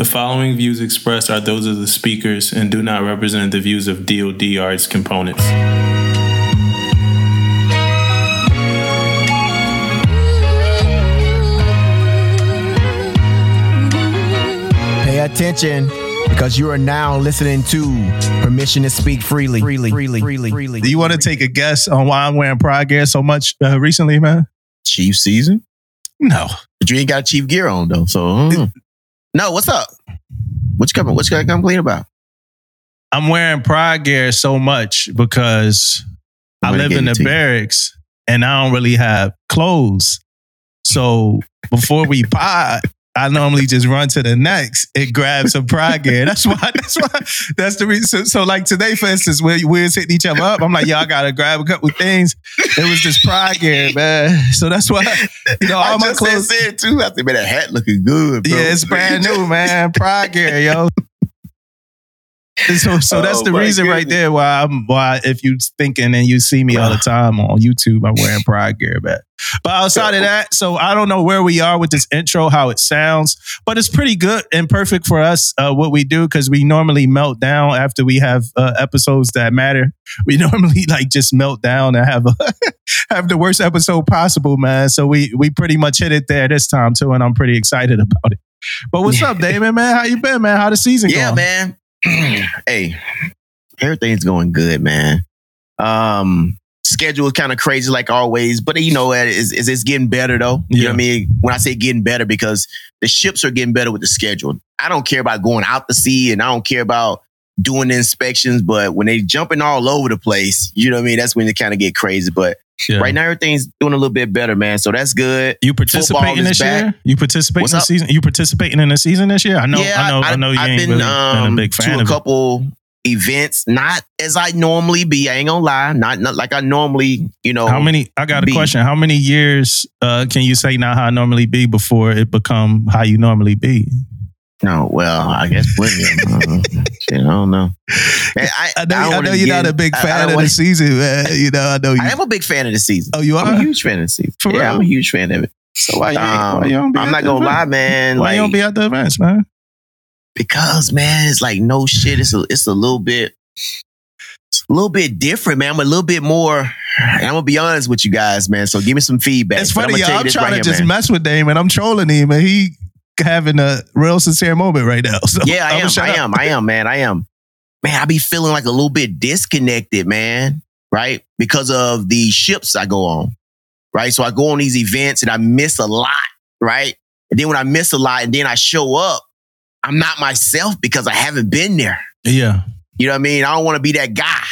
The following views expressed are those of the speakers and do not represent the views of DoD or its components. Pay attention because you are now listening to Permission to Speak Freely. Freely, freely, freely, freely. Do you want to take a guess on why I'm wearing Pride gear so much uh, recently, man? Chief season. No. But you ain't got Chief gear on though. So mm. No, what's up? What you coming? What you got to complain about? I'm wearing Pride gear so much because I Somebody live in the barracks and I don't really have clothes. So before we pod, I normally just run to the NEX and grab some Pride gear. That's why. That's why. That's the reason. So, so like today, for instance, we, we was hitting each other up. I'm like, y'all gotta grab a couple things. It was this Pride gear, man. So that's why you know I all my just clothes. said too. I think, man, that hat looking good, bro. Yeah, it's brand new, man. Pride gear, yo. So, so that's Oh, the reason right there why I'm why if you thinking and you see me all the time on YouTube, I'm wearing Pride gear, man. But outside of that, so I don't know where we are with this intro, how it sounds, but it's pretty good and perfect for us. Uh, what we do because we normally melt down after we have uh, episodes that matter. We normally like just melt down and have a, have the worst episode possible, man. So we we pretty much hit it there this time too, and I'm pretty excited about it. But what's up, Damon? Man, how you been, man? How the season Yeah, going? man. hey, everything's going good, man. Um, schedule is kind of crazy like always, but you know what? It's, it's, getting better though. You know what I mean? When I say getting better, because the ships are getting better with the schedule. I don't care about going out to sea and I don't care about doing the inspections, but when they jumping all over the place, you know what I mean? That's when they kind of get crazy. But Yeah. right now everything's doing a little bit better, man. So that's good. You participating this year? You participating What's in the up? season? You participating in the season this year? I know, yeah, I know, I, know you I've ain't been, really um, been a big fan to a of it. couple events, not as I normally be. I ain't gonna lie, not not like I normally, you know. How many? I got a be- question. How many years uh, can you say not how I normally be before it become how you normally be? No, well, I guess them. Uh, shit, I don't know. Man, I, I know, don't I know you're not a big I- I fan of wanna- the season, man. You know, I know you. I am a big fan of the season. oh, you are? I'm a huge fan of the season. For yeah, real? I'm a huge fan of it. So why you, Um, why you don't be I'm not gonna lie, man. Why like, you don't be at the events, man? because man, it's like no shit. It's a it's a little bit a little bit different, man. I'm a little bit more. I'm gonna be honest with you guys, man. So give me some feedback. It's funny, tell you I'm trying right to here, just man. mess with Damon. I'm trolling him, and he having a real sincere moment right now. So Yeah, I am. I am. I am, man. I am. Man, I be feeling like a little bit disconnected, man. Right? Because of the ships I go on. Right? So I go on these events and I miss a lot. Right? And then when I miss a lot and then I show up, I'm not myself because I haven't been there. Yeah, You know what I mean? I don't want to be that guy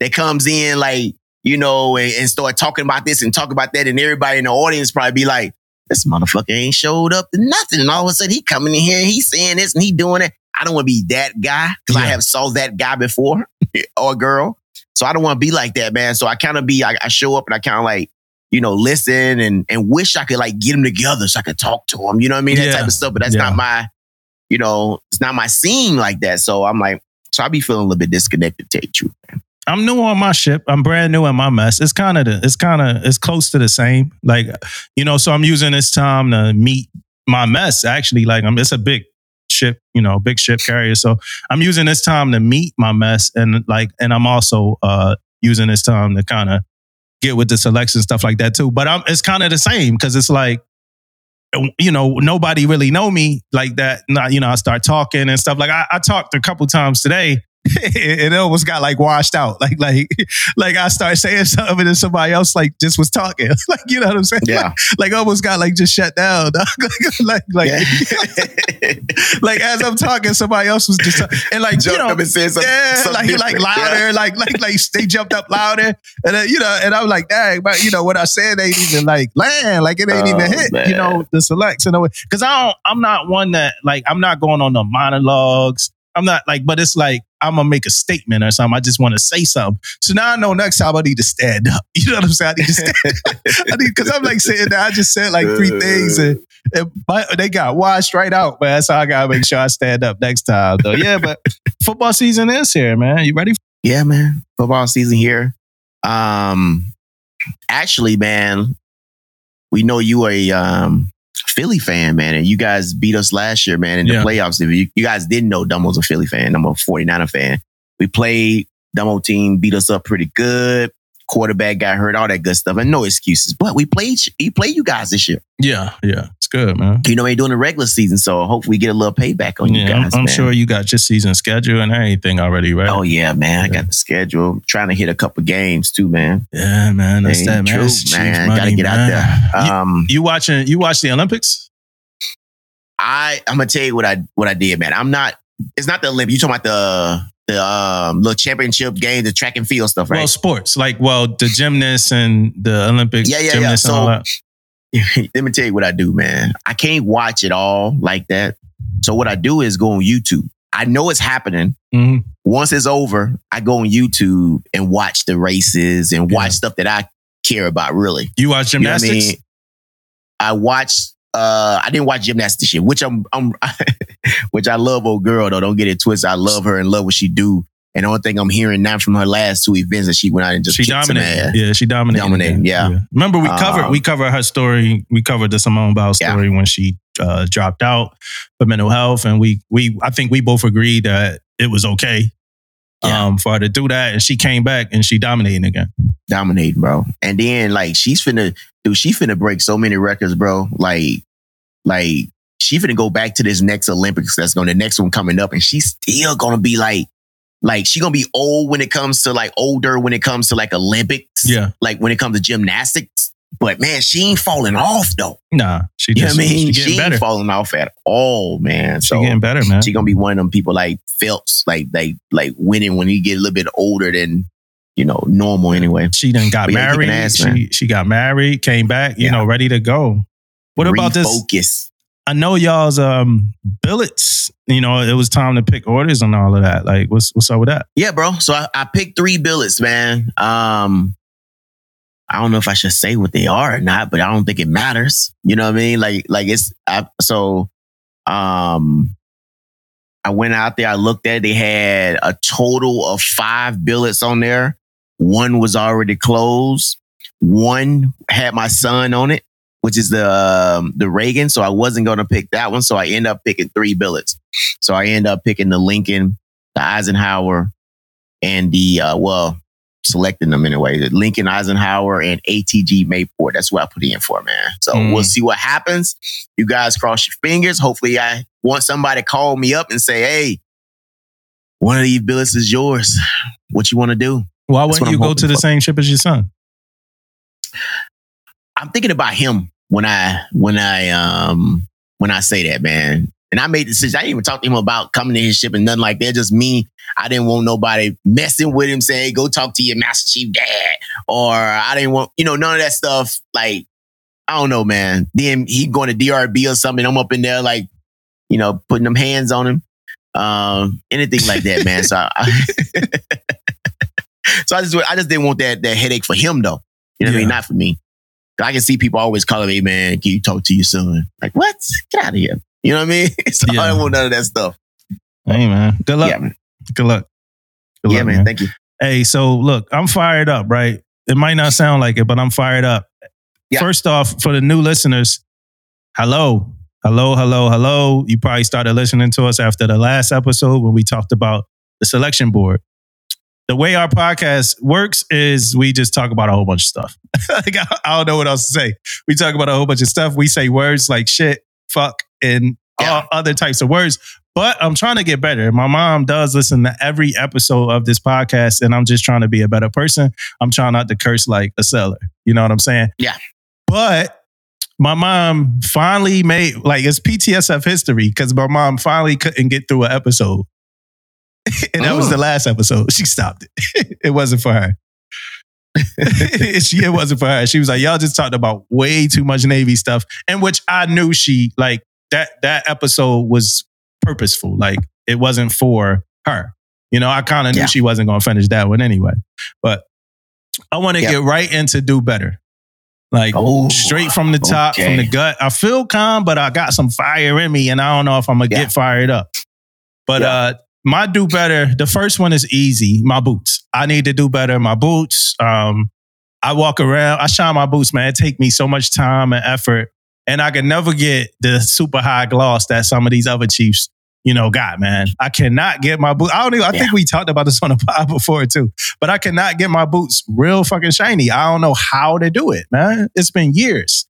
that comes in like, you know, and, and start talking about this and talk about that. And everybody in the audience probably be like, this motherfucker ain't showed up to nothing. And all of a sudden he coming in here and he's saying this and he doing it. I don't want to be that guy because I have saw that guy before or girl. So I don't want to be like that, man. So I kind of be, I, I show up and I kind of like, you know, listen and and wish I could like get them together so I could talk to them. You know what I mean? That Yeah. type of stuff. But that's Yeah. not my, you know, it's not my scene like that. So I'm like, so I be feeling a little bit disconnected, to tell you the truth. I'm new on my ship. I'm brand new in my mess. It's kind of it's kind of it's close to the same. Like, you know, so I'm using this time to meet my mess. Actually, like I'm it's a big ship, you know, big ship carrier. So I'm using this time to meet my mess and like and I'm also uh using this time to kind of get with the selection stuff like that too. But I'm it's kind of the same because it's like you know, nobody really know me like that. Not, you know, I start talking and stuff. Like I, I talked a couple times today it almost got like washed out. Like, like, like I started saying something and then somebody else like just was talking. like, you know what I'm saying? Yeah. Like, almost got like just shut down. like, like, like as I'm talking, somebody else was just and like you Jumped know, up and said something- yeah, something like like louder, Yeah. like like like they jumped up louder, and then, you know, and I'm like, dang, but you know what I said ain't even like land, like it ain't Oh, even hit, man. you know, the selects and because I don't, I'm not one that like I'm not going on the monologues. I'm not like, but it's like I'm gonna make a statement or something. I just want to say something. So now I know next time I need to stand up. You know what I'm saying? I need to stand. Need because I'm like sitting there. I just said like three things and, and but they got washed right out, man. So I gotta make sure I stand up next time. Though, yeah. But football season is here, man. You ready? yeah, man. Football season here. Um, actually, man, we know you are a um Philly fan, man, and you guys beat us last year, man, in the Yeah. playoffs. If you, you guys didn't know Damo's a Philly fan, I'm a 49er fan. We played, Damo team beat us up pretty good. Quarterback got hurt, all that good stuff, and no excuses. But we played, we played you guys this year. Yeah, yeah. It's good, man. You know, we doing the regular season, so hopefully we get a little payback on you Yeah, I'm, guys. I'm man. sure you got your season schedule and everything already, right? Oh yeah, man! I got the schedule. trying to hit a couple games too, man. yeah, man. That's Ain't that, man. true, That's man. money, Gotta get out man. there. You- Um, You watching? You watch the Olympics? I I'm gonna tell you what I what I did, man. I'm not. It's not the Olympics. You talking about the the um, little championship game, the track and field stuff, right? Well, sports like well, the gymnasts and the Olympic Yeah, yeah, yeah. gymnasts and all So- Let me tell you what I do, man. I can't watch it all like that. So what I do is go on YouTube. I know it's happening. Mhm. Once it's over, I go on YouTube and watch the races and watch stuff that I care about. Really, You watch You know I gymnastics? mean? I watched. Uh, I didn't watch year, which I'm, I'm, which I love. Old girl though, don't get it twisted. I love her and love what she do. And the only thing I'm hearing now from her last two events that she went out and just She dominated. Yeah, she dominated. Dominated, yeah. Remember, we covered Um, we covered her story. We covered the Simone Biles Yeah. story when she uh, dropped out for mental health, and we we I think we both agreed that it was okay Yeah. um, for her to do that, and she came back and she dominated again. dominating, bro. And then like she's finna, dude, she finna break so many records, bro. Like, like she finna go back to this next Olympics. That's going to the next one coming up, and she's still gonna be like, like she gonna be old when it comes to like older when it comes to like Olympics. Yeah, Like when it comes to gymnastics. But man, she ain't falling off though. nah, she You know I mean? she She, ain't better. falling off at all, man. She So getting better, man. she gonna be one of them people like Phelps, like like like winning when he get a little bit older than you know normal anyway. She then got But yeah, married. ass, she she got married, came back, you Yeah. know, ready to go. What about this? I know y'all's um billets. You know, it was time to pick orders and all of that. Like, what's what's up with that? Yeah, bro. So I, I picked three billets, man. Um, I don't know if I should say what they are or not, but I don't think it matters. You know what I mean? Like, like it's I, so. Um, I went out there. I looked at. it. They had a total of five billets on there. One was already closed. One had my son on it, which is the um, the Reagan. So I wasn't going to pick that one. So I end up picking three billets. So I end up picking the Lincoln, the Eisenhower, and the uh, well, selecting them anyway. Lincoln Eisenhower and ATG Mayport. That's what I put in for, man. So Mm. we'll see what happens. You guys cross your fingers. Hopefully, I want somebody to call me up and say, "Hey, one of these billets is yours. What you want to do?" Why wouldn't you go to the for. same ship as your son? I'm thinking about him when I when I um when I say that, man. And I made the decision. I didn't even talk to him about coming to his ship and nothing like that. Just me. I didn't want nobody messing with him, saying, "Go talk to your master chief dad," or I didn't want you know none of that stuff. Like I don't know, man. Then he going to DRB or something. I'm up in there like you know putting them hands on him, um, anything like that, man. So I, so I just I just didn't want that that headache for him though. You know what I mean? Not for me. I can see people always calling me, man, can you talk to your son? Like, what? Get out of here. You know what I mean? so I don't want none of that stuff. Hey man, good luck. Yeah, man. Good luck. Good yeah, luck, man. Thank you. Hey, so look, I'm fired up, right? It might not sound like it, but I'm fired up. Yeah. First off, for the new listeners, hello. Hello, hello, hello. You probably started listening to us after the last episode when we talked about the selection board. The way our podcast works is we just talk about a whole bunch of stuff. like, I I don't know what else to say. We talk about a whole bunch of stuff. We say words like shit, fuck, and Yeah. other types of words. But I'm trying to get better. My mom does listen to every episode of this podcast, and I'm just trying to be a better person. I'm trying not to curse like a seller. You know what I'm saying? Yeah. But my mom finally made like it's PTSF history because my mom finally couldn't get through an episode. and that was Oh. the last episode. She stopped it. it wasn't for her. she, it wasn't for her. She was like, y'all just talked about way too much Navy stuff. And which I knew she like that that episode was purposeful. Like it wasn't for her. You know, I kind of knew Yeah. she wasn't gonna finish that one anyway. But I want to Yep. get right into do better. Like Oh, straight from the top, from the gut. I feel calm, but I got some fire in me, and I don't know if I'm gonna Yeah. get fired up. But Yeah. uh my do better, the first one is easy. My boots. I need to do better. My boots. Um, I walk around, I shine my boots, man. It take me so much time and effort and I can never get the super high gloss that some of these other chiefs, you know, got. Man, I cannot get my boots. I don't. Even, I think we talked about this on the pod before too, but I cannot get my boots real fucking shiny. I don't know how to do it, man. It's been years.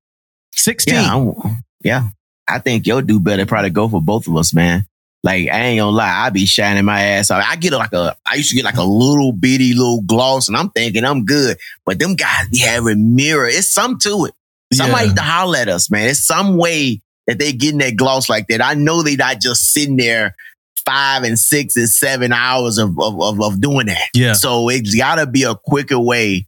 Sixteen. Yeah, I'm- yeah. I think your do better probably go for both of us, man. Like I ain't gonna lie, I be shining my ass out. I get like a, I used to get like a little bitty little gloss, and I'm thinking I'm good. But them guys be having mirror. It's some to it. Somebody Yeah. to holler at us, man. It's some way that they getting that gloss like that. I know they not just sitting there five and six and seven hours of of, of, of doing that. Yeah. So it's gotta be a quicker way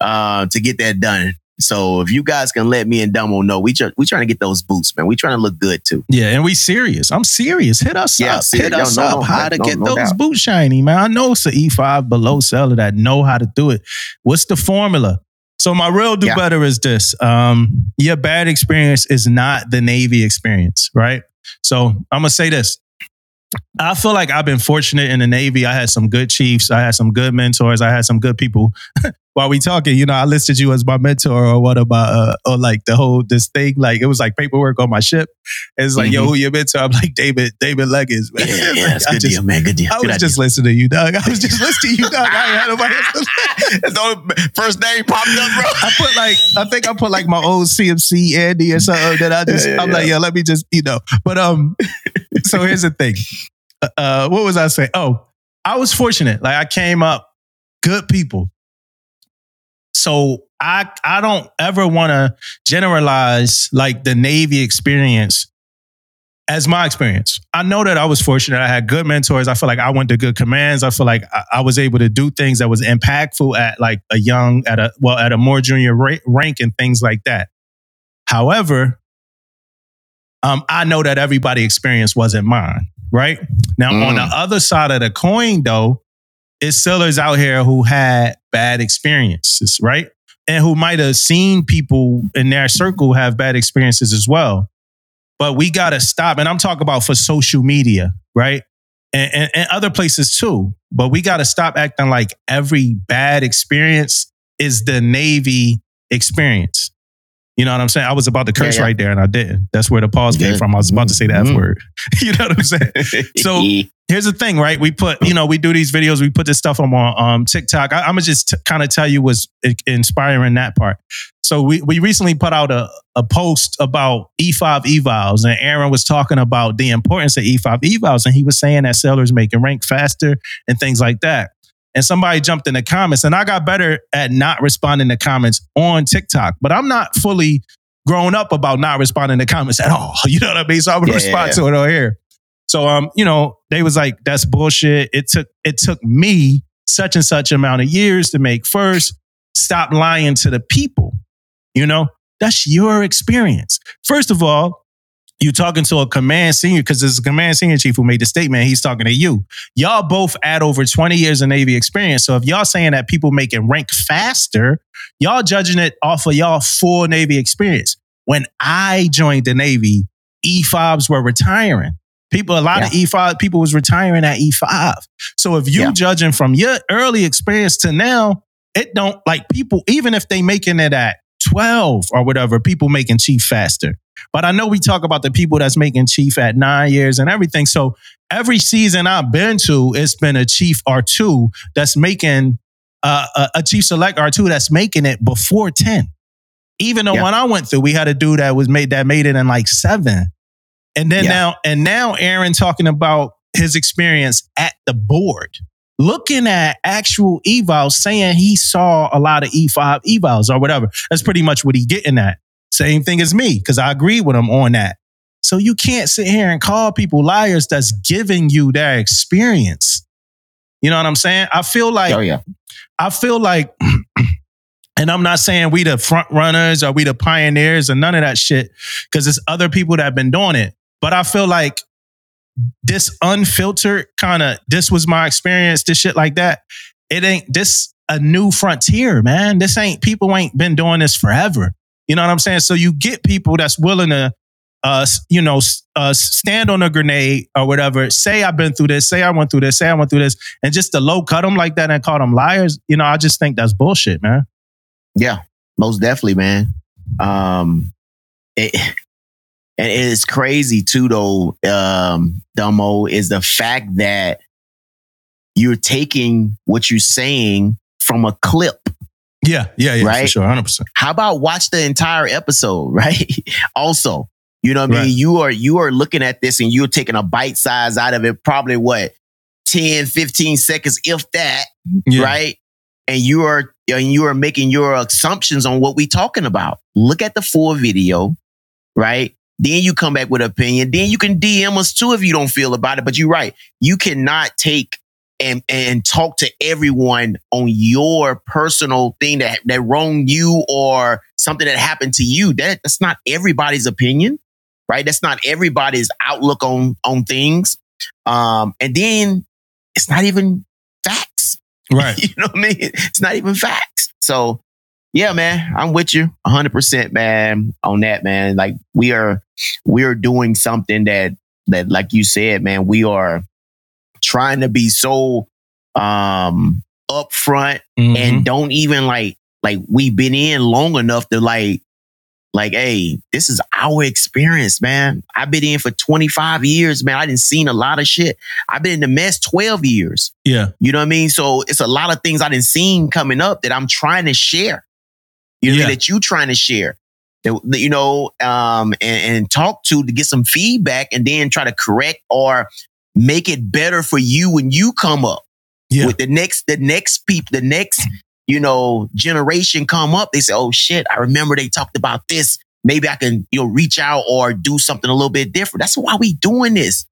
uh, to get that done. So if you guys can let me and Damo know, we try, we trying to get those boots, man. We trying to look good too. Yeah, and we serious. I'm serious. Hit us Yeah, up. serious. Hit us No, no, up. no, how to get no those doubt. boots shiny, man. I know it's an E5 below seller that know how to do it. What's the formula? So my real do Yeah. better is this. Um, your bad experience is not the Navy experience, right? So I'm gonna say this. I feel like I've been fortunate in the Navy. I had some good chiefs. I had some good mentors. I had some good people. While we talking, you know, I listed you as my mentor or what about, uh, or like the whole, this thing, like it was like paperwork on my ship. It's like, yo, Mhm. who your mentor? I'm like, David, David Leggins, man. Yeah, yeah, like, it's good just- deal, man. Good deal. I Good was idea. just listening to you, Doug. I was just listening to you, Doug. I ain't had nobody the first name popped up, bro. I put like I think I put like my old CMC Andy or something that I just Yeah, I'm like, yeah. yeah, let me just, you know. But um so here's the thing. Uh what was I saying? Oh, I was fortunate. Like I came up good people. So I I don't ever want to generalize like the Navy experience as my experience. I know that I was fortunate. I had good mentors. I feel like I went to good commands. I feel like I, I was able to do things that was impactful at like a young, at a well, at a more junior ra- rank and things like that. However, um, I know that everybody experience wasn't mine. Right now, on the Mm. other side of the coin, though, is sellers out here who had bad experiences, right? And who might have seen people in their circle have bad experiences as well. But we got to stop. And I'm talking about for social media, right? And, and, and other places too. But we got to stop acting like every bad experience is the Navy experience. You know what I'm saying? I was about to curse Yeah, yeah. right there and I didn't. That's where the pause came from. I was about to say the F Mhm. word. you know what I'm saying? So- here's the thing, right? We put, you know, we do these videos, we put this stuff on um, TikTok. I, I'm gonna just t- kind of tell you what's i- inspiring that part. So we we recently put out a, a post about E E5 evals, and Aaron was talking about the importance of E5 evals, and he was saying that sellers making rank faster and things like that. And somebody jumped in the comments, and I got better at not responding to comments on TikTok, but I'm not fully grown up about not responding to comments at all. You know what I mean? So I would Yeah, yeah, respond yeah. to it on here. So um, you know, they was like, that's bullshit. It took it took me such and such amount of years to make first. Stop lying to the people. You know, that's your experience. First of all, you talking to a command senior because it's a command senior chief who made the statement. He's talking to you. Y'all both add over 20 years of Navy experience. So if y'all saying that people making rank faster, y'all judging it off of y'all full Navy experience. When I joined the Navy, E5s were retiring. People, a lot of E5 people was retiring at E5. So if you Yeah. judging from your early experience to now, it don't like people, even if they making it at 12 or whatever, people making chief faster. But I know we talk about the people that's making chief at nine years and everything. So every season I've been to, it's been a chief or two that's making uh, a, a chief select or two that's making it before 10. Even the Yeah. one I went through, we had a dude that was made that made it in like seven. And then Yeah. now, and now Aaron talking about his experience at the board, looking at actual evals, saying he saw a lot of E5 evals or whatever. That's pretty much what he getting at. Same thing as me, because I agree with him on that. So you can't sit here and call people liars that's giving you their experience. You know what I'm saying? I feel like oh yeah. I feel like, and I'm not saying we the front runners or we the pioneers or none of that shit, because it's other people that have been doing it. But I feel like this unfiltered kind of this was my experience, this shit like that. It ain't this a new frontier, man. This ain't people ain't been doing this forever. You know what I'm saying? So you get people that's willing to uh, you know, uh, stand on a grenade or whatever. Say I've been through this. Say I went through this. Say I went through this, and just to low cut them like that and call them liars. You know, I just think that's bullshit, man. Yeah, most definitely, man. Um, it, and it is crazy too, though. Um, Damo is the fact that you're taking what you're saying from a clip. Yeah, yeah, yeah, for sure, hundred percent. How about watch the entire episode, right? also, you know what I Right. mean? You are you are looking at this and you're taking a bite size out of it, probably what 10, 15 seconds, if that, Yeah. right? And you are and you are making your assumptions on what we're talking about. Look at the full video, right? Then you come back with opinion. Then you can DM us too if you don't feel about it. But you're right. You cannot take and and talk to everyone on your personal thing that that wronged you or something that happened to you. That that's not everybody's opinion, right? That's not everybody's outlook on on things. Um, and then it's not even facts. Right. You know what I mean? It's not even facts. So yeah, man, I'm with you 100%, man, on that, man. Like we are, we are doing something that, that, like you said, man, we are trying to be so, um, upfront Mhm. and don't even like, like we've been in long enough to like, like, hey, this is our experience, man. I've been in for 25 years, man. I didn't seen a lot of shit. I've been in the mess 12 years. yeah, You know what I mean? So it's a lot of things I didn't seen coming up that I'm trying to share. You know what I mean? Yeah. that you trying to share. That, that, you know, um, and, and talk to to get some feedback and then try to correct or make it better for you when you come up yeah, with the next the next people, the next, you know, generation come up. They say, Oh shit, I remember they talked about this. Maybe I can, you know, reach out or do something a little bit different. That's why we doing this.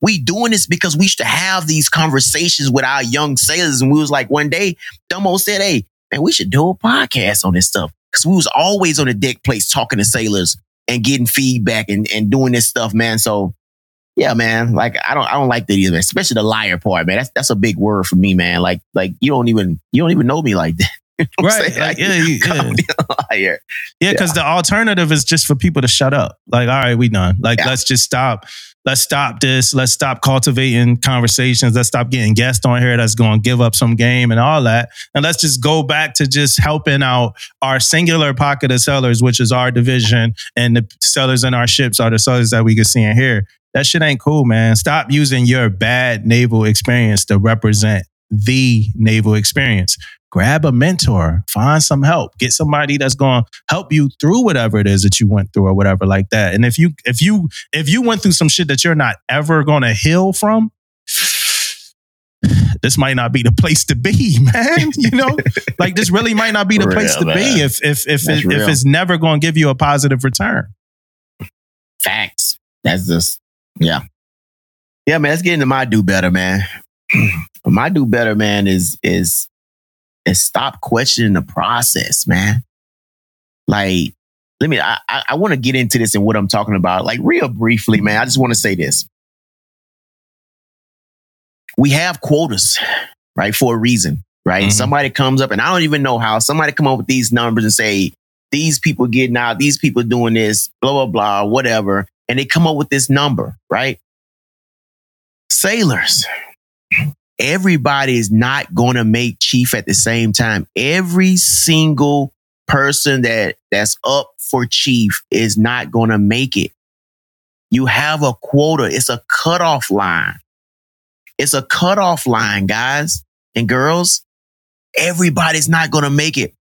We doing this because we used to have these conversations with our young sailors. And we was like, one day, Damo said, Hey, man, we should do a podcast on this stuff. Cause we was always on the deckplates talking to sailors and getting feedback and, and doing this stuff, man. So yeah, man. Like I don't I don't like that either, man. especially the liar part, man. That's that's a big word for me, man. Like like you don't even you don't even know me like that. You know right. Like, yeah, you- yeah. liar. Yeah, because the alternative is just for people to shut up. Like, all right, we done. Like, Yeah. let's just stop. Let's stop this. Let's stop cultivating conversations. Let's stop getting guests on here that's going to give up some game and all that. And let's just go back to just helping out our singular pocket of sellers, which is our division, and the sellers in our ships are the sellers that we can see and hear. That shit ain't cool, man. Stop using your bad naval experience to represent the naval experience grab a mentor, find some help, get somebody that's going to help you through whatever it is that you went through or whatever like that. And if you if you if you went through some shit that you're not ever going to heal from, this might not be the place to be, man. You know, like this really might not be the Real, place to man. be if if if it, if it's never going to give you a positive return. Facts. That's just yeah. Yeah, man. Let's get into my do better, man. my do better, man, is is is stop questioning the process, man. Like, let me I I, I want to get into this and what I'm talking about. Like real briefly, man. I just want to say this. We have quotas, right, for a reason, right? Mhm. Somebody comes up and I don't even know how. Somebody come up with these numbers and say, these people getting out, these people doing this, blah, blah, blah, whatever. And they come up with this number, right? Sailors. Everybody is not going to make chief at the same time. Every single person that that's up for chief is not going to make it. You have a quota. It's a cutoff line. It's a cutoff line, guys and girls. Everybody's not going to make it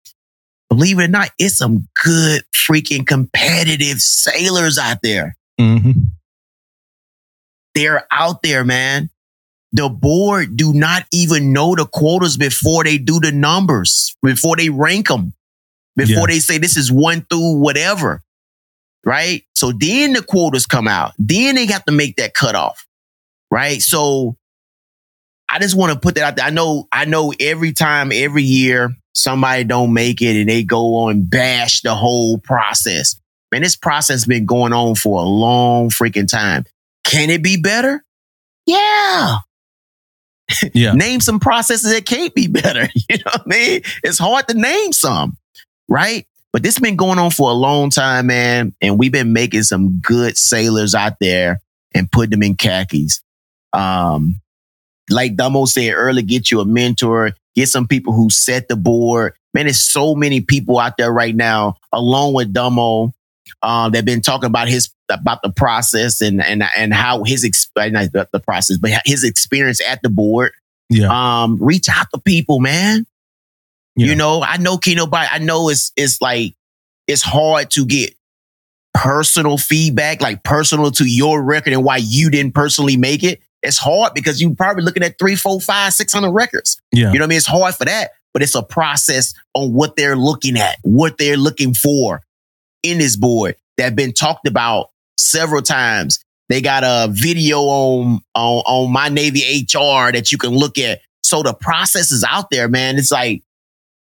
believe it or not, it's some good freaking competitive sailors out there. Mm-hmm. They're out there, man. The board do not even know the quotas before they do the numbers, before they rank them, before Yeah. they say this is one through whatever. Right. So then the quotas come out. Then they have to make that cutoff. Right. So I just want to put that out there. I know, I know every time, every year, somebody don't make it and they go on bash the whole process. Man, this process been going on for a long freaking time. Can it be better? Yeah. Yeah. Name some processes that can't be better. You know what I mean? It's hard to name some, right? But this has been going on for a long time, man. And we've been making some good sailors out there and putting them in khakis. Um, like Damo said earlier, get you a mentor, get some people who set the board. Man, there's so many people out there right now, along with Damo, Um, they've been talking about his about the process and and and how his ex- not the, the process, but his experience at the board. Yeah. Um, reach out to people, man. Yeah. You know, I know Keno, but I know it's it's like it's hard to get personal feedback, like personal to your record and why you didn't personally make it. It's hard because you're probably looking at three, four, five, six hundred records. Yeah. You know what I mean? It's hard for that, but it's a process on what they're looking at, what they're looking for in this board that have been talked about several times. They got a video on, on, on my Navy HR that you can look at. So the process is out there, man. It's like,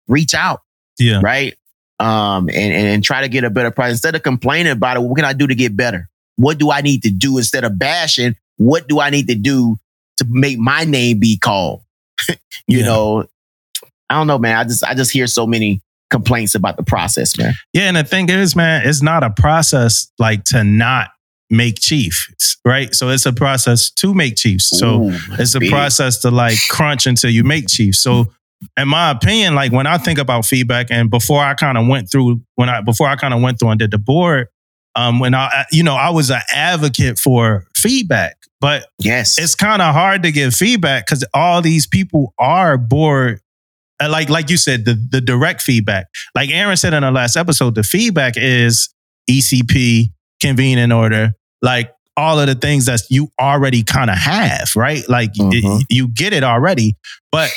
reach out, Yeah. right? Um, and, and, and try to get a better price. Instead of complaining about it, what can I do to get better? What do I need to do instead of bashing? What do I need to do to make my name be called? you Yeah. know, I don't know, man. I just I just hear so many complaints about the process, man. Yeah, and the thing is, man, it's not a process like to not make chiefs, right? So it's a process to make chiefs. So Ooh, it's a big. process to like crunch until you make chiefs. So in my opinion, like when I think about feedback and before I kind of went through when I before I kind of went through and did the board, um, when I you know, I was an advocate for feedback, but Yes. it's kind of hard to give feedback because all these people are bored. Like like you said, the the direct feedback. Like Aaron said in our last episode, the feedback is ECP, convening order, like all of the things that you already kind of have, right? Like y- Mhm. you get it already, but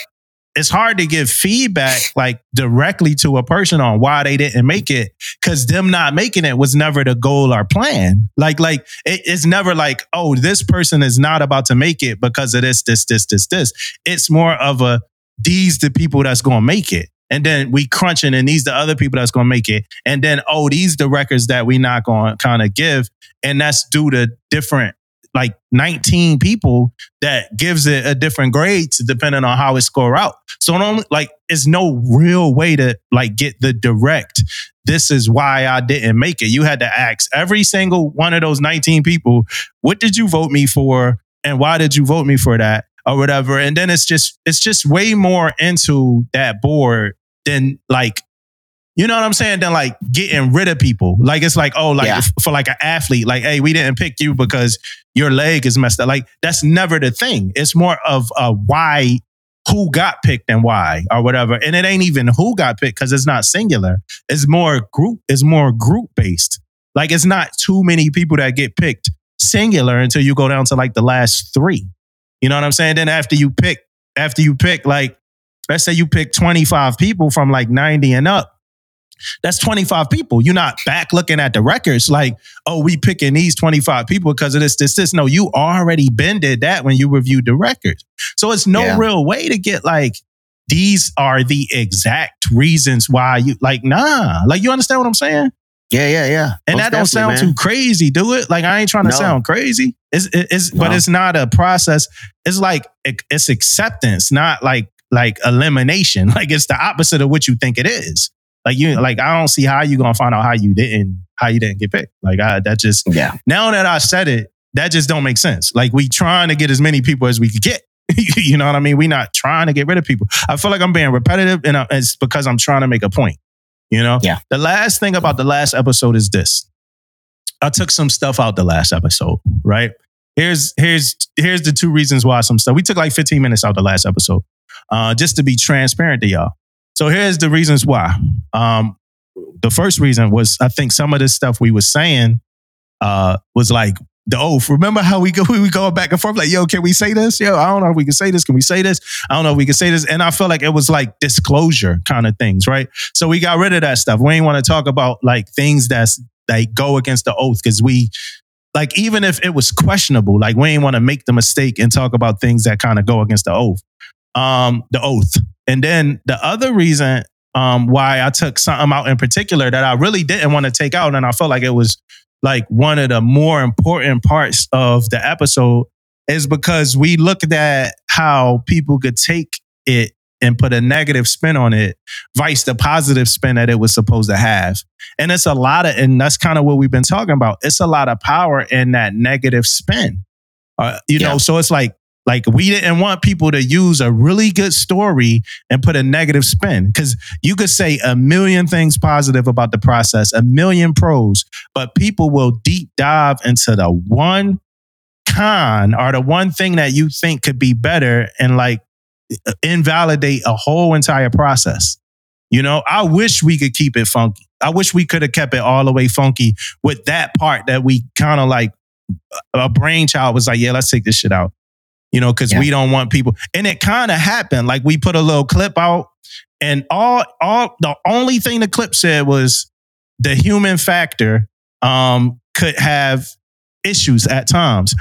it's hard to give feedback like directly to a person on why they didn't make it because them not making it was never the goal or plan. Like, like it- it's never like, oh, this person is not about to make it because of this, this, this, this, this. It's more of a these the people that's gonna make it. And then we crunching and these the other people that's gonna make it. And then, oh, these the records that we not gonna kind of give. And that's due to different like 19 people that gives it a different grade depending on how it score out. So it only like it's no real way to like get the direct. This is why I didn't make it. You had to ask every single one of those 19 people, what did you vote me for? And why did you vote me for that? Or whatever. And then it's just it's just way more into that board than like you know what I'm saying? Than like getting rid of people. Like it's like, oh, like Yeah. for like an athlete, like, hey, we didn't pick you because your leg is messed up. Like that's never the thing. It's more of uh, why, who got picked and why or whatever. And it ain't even who got picked because it's not singular. It's more group. It's more group based. Like it's not too many people that get picked singular until you go down to like the last three. You know what I'm saying? Then after you pick, after you pick like, let's say you pick 25 people from like 90 and up. That's 25 people. You're not back looking at the records like, oh, we picking these 25 people because of this, this, this. No, you already been did that when you reviewed the records. So it's no Yeah. real way to get like, these are the exact reasons why you like, nah. Like you understand what I'm saying? Yeah, yeah, yeah. And Most that don't sound definitely, too crazy, do it? Like I ain't trying to No. sound crazy. It's it's but it's not a process. It's like it's acceptance, not like like elimination. Like it's the opposite of what you think it is. Like you like I don't see how you gonna find out how you didn't how you didn't get picked. Like I, that just. Yeah. now that I said it, that just don't make sense. Like we trying to get as many people as we could get. you know what I mean? We not trying to get rid of people. I feel like I'm being repetitive, and I- it's because I'm trying to make a point. You know? Yeah. The last thing about the last episode is this. I took some stuff out the last episode, right? Here's here's here's the two reasons why some stuff. We took like 15 minutes out the last episode, uh, just to be transparent to y'all. So here's the reasons why. Um, the first reason was I think some of this stuff we were saying uh, was like the oath. Remember how we go we were going back and forth like, yo, can we say this? Yo, I don't know if we can say this. Can we say this? I don't know if we can say this. And I felt like it was like disclosure kind of things, right? So we got rid of that stuff. We ain't want to talk about like things that's like go against the oath because we like even if it was questionable, like we ain't want to make the mistake and talk about things that kind of go against the oath. Um, the oath. And then the other reason um why I took something out in particular that I really didn't want to take out, and I felt like it was like one of the more important parts of the episode is because we looked at how people could take it and put a negative spin on it, vice the positive spin that it was supposed to have. And it's a lot of, and that's kind of what we've been talking about. It's a lot of power in that negative spin. Uh, you Yeah. know, so it's like, Like we didn't want people to use a really good story and put a negative spin because you could say a million things positive about the process, a million pros, but people will deep dive into the one con or the one thing that you think could be better and like invalidate a whole entire process. You know, I wish we could keep it funky. I wish we could have kept it all the way funky with that part that we kind of like a brainchild was like, yeah, let's take this shit out. You know, because Yeah. we don't want people. And it kind of happened. Like we put a little clip out, and all all the only thing the clip said was the human factor um could have issues at times.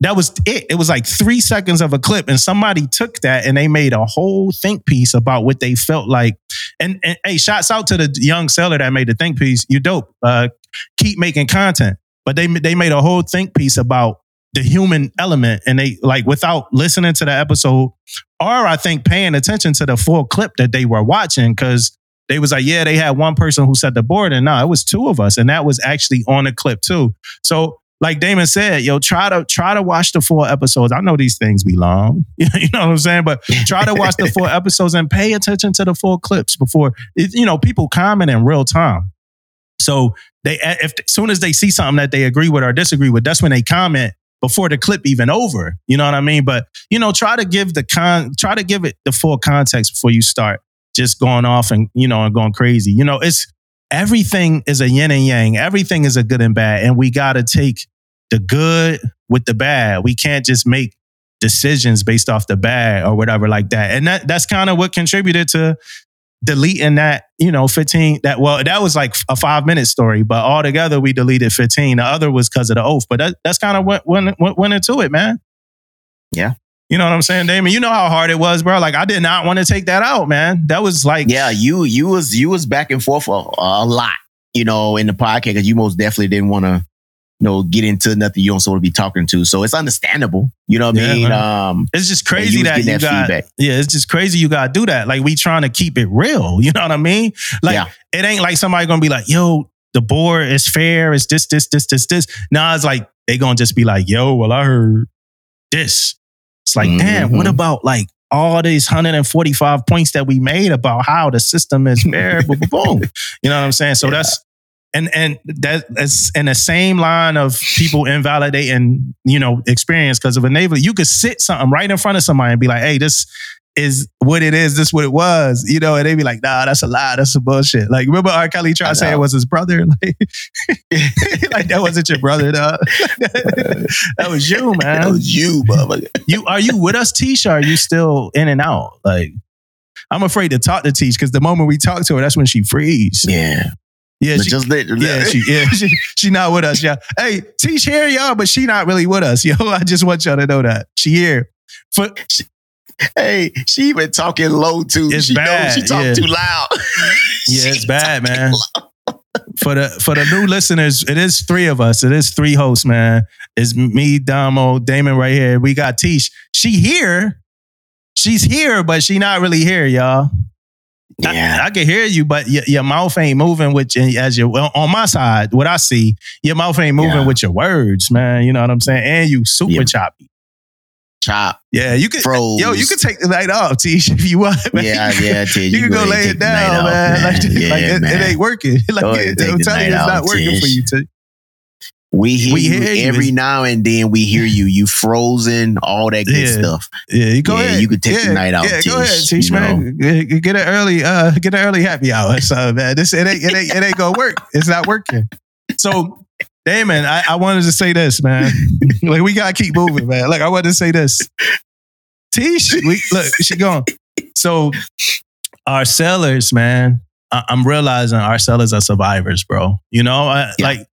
That was it. It was like three seconds of a clip, and somebody took that and they made a whole think piece about what they felt like. And, and hey, shouts out to the young seller that made the think piece. You dope. Uh, keep making content. But they they made a whole think piece about the human element, and they like without listening to the episode, or I think paying attention to the full clip that they were watching, because they was like, yeah, they had one person who set the board, and no, it was two of us, and that was actually on the clip too. So like Damon said, yo, try to try to watch the full episodes. I know these things be long, you know what I'm saying, but try to watch the full episodes and pay attention to the full clips before. It, you know, people comment in real time, so they if as soon as they see something that they agree with or disagree with, that's when they comment before the clip even over. You know what I mean? But you know, try to give the con, try to give it the full context before you start just going off and you know and going crazy. You know, it's everything is a yin and yang. Everything is a good and bad, and we got to take the good with the bad. We can't just make decisions based off the bad or whatever like that. And that that's kind of what contributed to deleting that, you know, 15 that well, that was like a 5 minute story, but altogether we deleted 15. The other was cuz of the oath, but that, that's kind of what went, went went into it, man. Yeah. You know what I'm saying, Damon? You know how hard it was, bro. Like I did not want to take that out, man. That was like Yeah, you you was you was back and forth a, a lot, you know, in the podcast because you most definitely didn't want to, know, get into nothing you don't sort of be talking to. So it's understandable. You know what Yeah, I mean? Um, It's just crazy that you that got. feedback. Yeah, it's just crazy you got to do that. Like we trying to keep it real. You know what I mean? Like Yeah. it ain't like somebody gonna be like, "Yo, the board is fair. It's this, this, this, this, this." Nah, it's like they gonna just be like, "Yo, well, I heard this." It's like, damn. What about like all these 145 points that we made about how the system is fair? boom, boom, boom. You know what I'm saying? So Yeah. that's and and that's in the same line of people invalidating, you know, experience because of a naval. You could sit something right in front of somebody and be like, "Hey, this is what it is. This what it was," you know, and they'd be like, "Nah, that's a lie. That's some bullshit." Like, remember R. Kelly tried to say it was his brother? Like, like that wasn't your brother, dog. that was you, man that was you, motherfucker. You are you with us, Tisha? Are you still in and out? Like, I'm afraid to talk to Tish because the moment we talk to her, that's when she freeze. Yeah, Yeah, but she, just let, yeah, she, yeah, she, she not with us, yeah. Hey, teach here, y'all, but she not really with us, yo. I just want y'all to know that she here. For hey, she even talking low too. It's she bad, knows she talk yeah. too loud. yeah, it's bad, man. For the for the new listeners, it is three of us. It is three hosts, man. It's me, Damo, Damon, right here. We got Tish. She here. She's here, but she not really here, y'all. I- Yeah, I, can hear you, but your, your mouth ain't moving with your, as your well, on my side. What I see, your mouth ain't moving Yeah. with your words, man. You know what I'm saying? And you super Yeah. choppy. chop, Yeah, you could. froze. Yo, you could take the night off, Tish, if you want. Man. Yeah, yeah, Tish, You, can go lay it take the night down, off, man. Like, Yeah, like, it, it ain't working. Like, Go it, I'm telling you, it's not working for you. Tish. We hear, We you hear you. every now and then. We hear you. You frozen, all that good Yeah. stuff. Yeah, you go Yeah, ahead. you could take the night off, Yeah, go ahead, Tish, Tish, man. Get get an early, uh, get an early happy hour. So, man, this it ain't, it ain't, it ain't gonna work. It's not working. So, Damon, I, I wanted to say this, man. like, we gotta keep moving, man. Like, I wanted to say this. Tish, we look, she gone. So, our sellers, man, I, I'm realizing our sellers are survivors, bro. You know, I, Yeah. like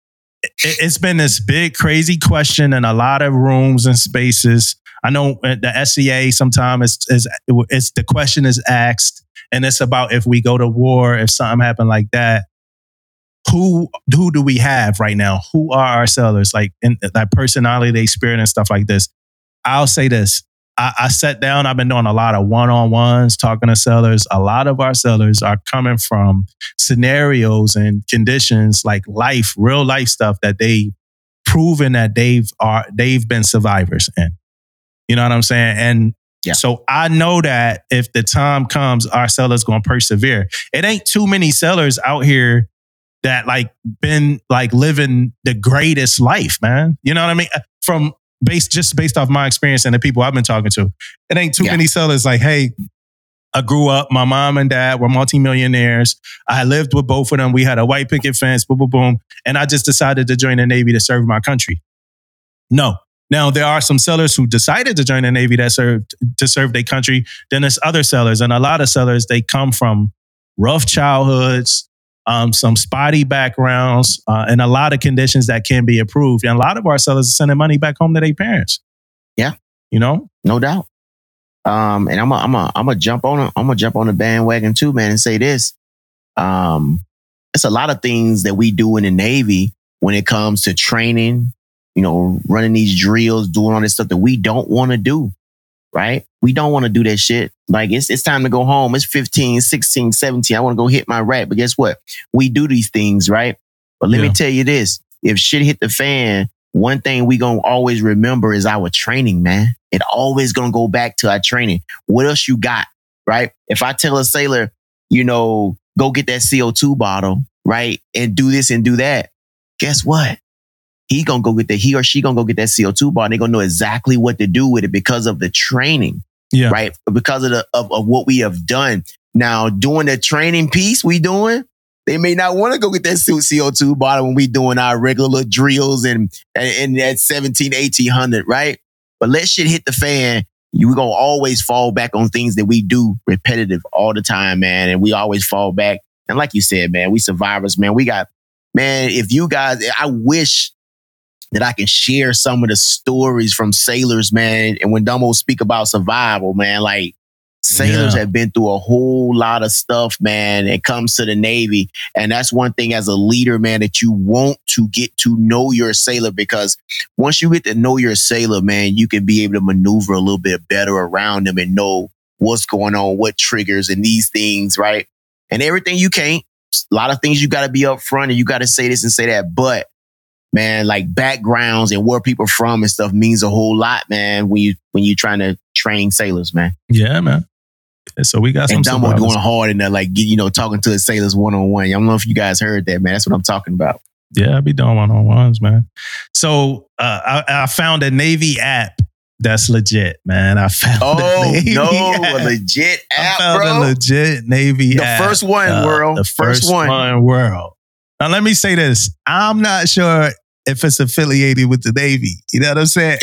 it's been this big, crazy question in a lot of rooms and spaces. I know at the SEA sometimes it's, is it's the question is asked, and it's about if we go to war, if something happened like that. Who who do we have right now? Who are our sellers? Like in uh, that personality, they spirit, and stuff like this. I'll say this. I, I sat down. I've been doing a lot of one on ones, talking to sellers. A lot of our sellers are coming from scenarios and conditions like life, real life stuff that they proven that they've are they've been survivors in. You know what I'm saying? And Yeah. so I know that if the time comes, our sellers gonna persevere. It ain't too many sellers out here that like been like living the greatest life, man. You know what I mean? From based just based off my experience and the people I've been talking to, it ain't too Yeah. many sellers like, hey, I grew up, my mom and dad were multimillionaires. I lived with both of them. We had a white picket fence, boom, boom, boom. And I just decided to join the Navy to serve my country. No. Now there are some sellers who decided to join the Navy that served to serve their country. Then there's other sellers, and a lot of sellers they come from rough childhoods, um, some spotty backgrounds, uh, and a lot of conditions that can be improved. And a lot of our sellers are sending money back home to their parents. Yeah. you know. No doubt. Um, and I'm a, I'm a, I'm gonna jump on, a, I'm gonna jump on the bandwagon too, man, and say this. Um, it's a lot of things that we do in the Navy when it comes to training, you know, running these drills, doing all this stuff that we don't want to do, right? We don't want to do that shit. Like it's, it's time to go home. It's 15, 16, 17. I want to go hit my rat. But guess what? We do these things, right? But let Yeah. me tell you this. If shit hit the fan, one thing we gonna always remember is our training, man. It always gonna go back to our training. What else you got, right? If I tell a sailor, you know, go get that CO2 bottle, right? And do this and do that. Guess what? He gonna go get that, he or she gonna go get that CO2 bottle. They gonna know exactly what to do with it because of the training, Yeah. right? Because of the of, of what we have done. Now, doing the training piece we doing, they may not want to go get that CO2 bottle when we doing our regular drills and and, and at 17, 1800, right? But let shit hit the fan. You are gonna always fall back on things that we do repetitive all the time, man. And we always fall back. And like you said, man, we survivors, man. We got, man, if you guys, I wish that I can share some of the stories from sailors, man. And when Damo speak about survival, man, like sailors Yeah. have been through a whole lot of stuff, man. It comes to the Navy. And that's one thing as a leader, man, that you want to get to know your sailor because once you get to know your sailor, man, you can be able to maneuver a little bit better around them and know what's going on, what triggers and these things, right? And everything you can't. A lot of things you got to be upfront and you got to say this and say that. But man, like backgrounds and where people from and stuff means a whole lot, man. When you when you're trying to train sailors, man. Yeah, man. So we got some And Damo survivors. going hard in there, like you know, talking to the sailors one on one. I don't know if you guys heard that, man. That's what I'm talking about. Yeah, I be doing one on ones, man. So uh, I, I found a Navy app that's legit, man. I found a Oh Navy no, app. a legit I app, found bro. a legit Navy the app. first one, uh, world. The first, first one. world. Now let me say this: I'm not sure if it's affiliated with the Navy. You know what I'm saying?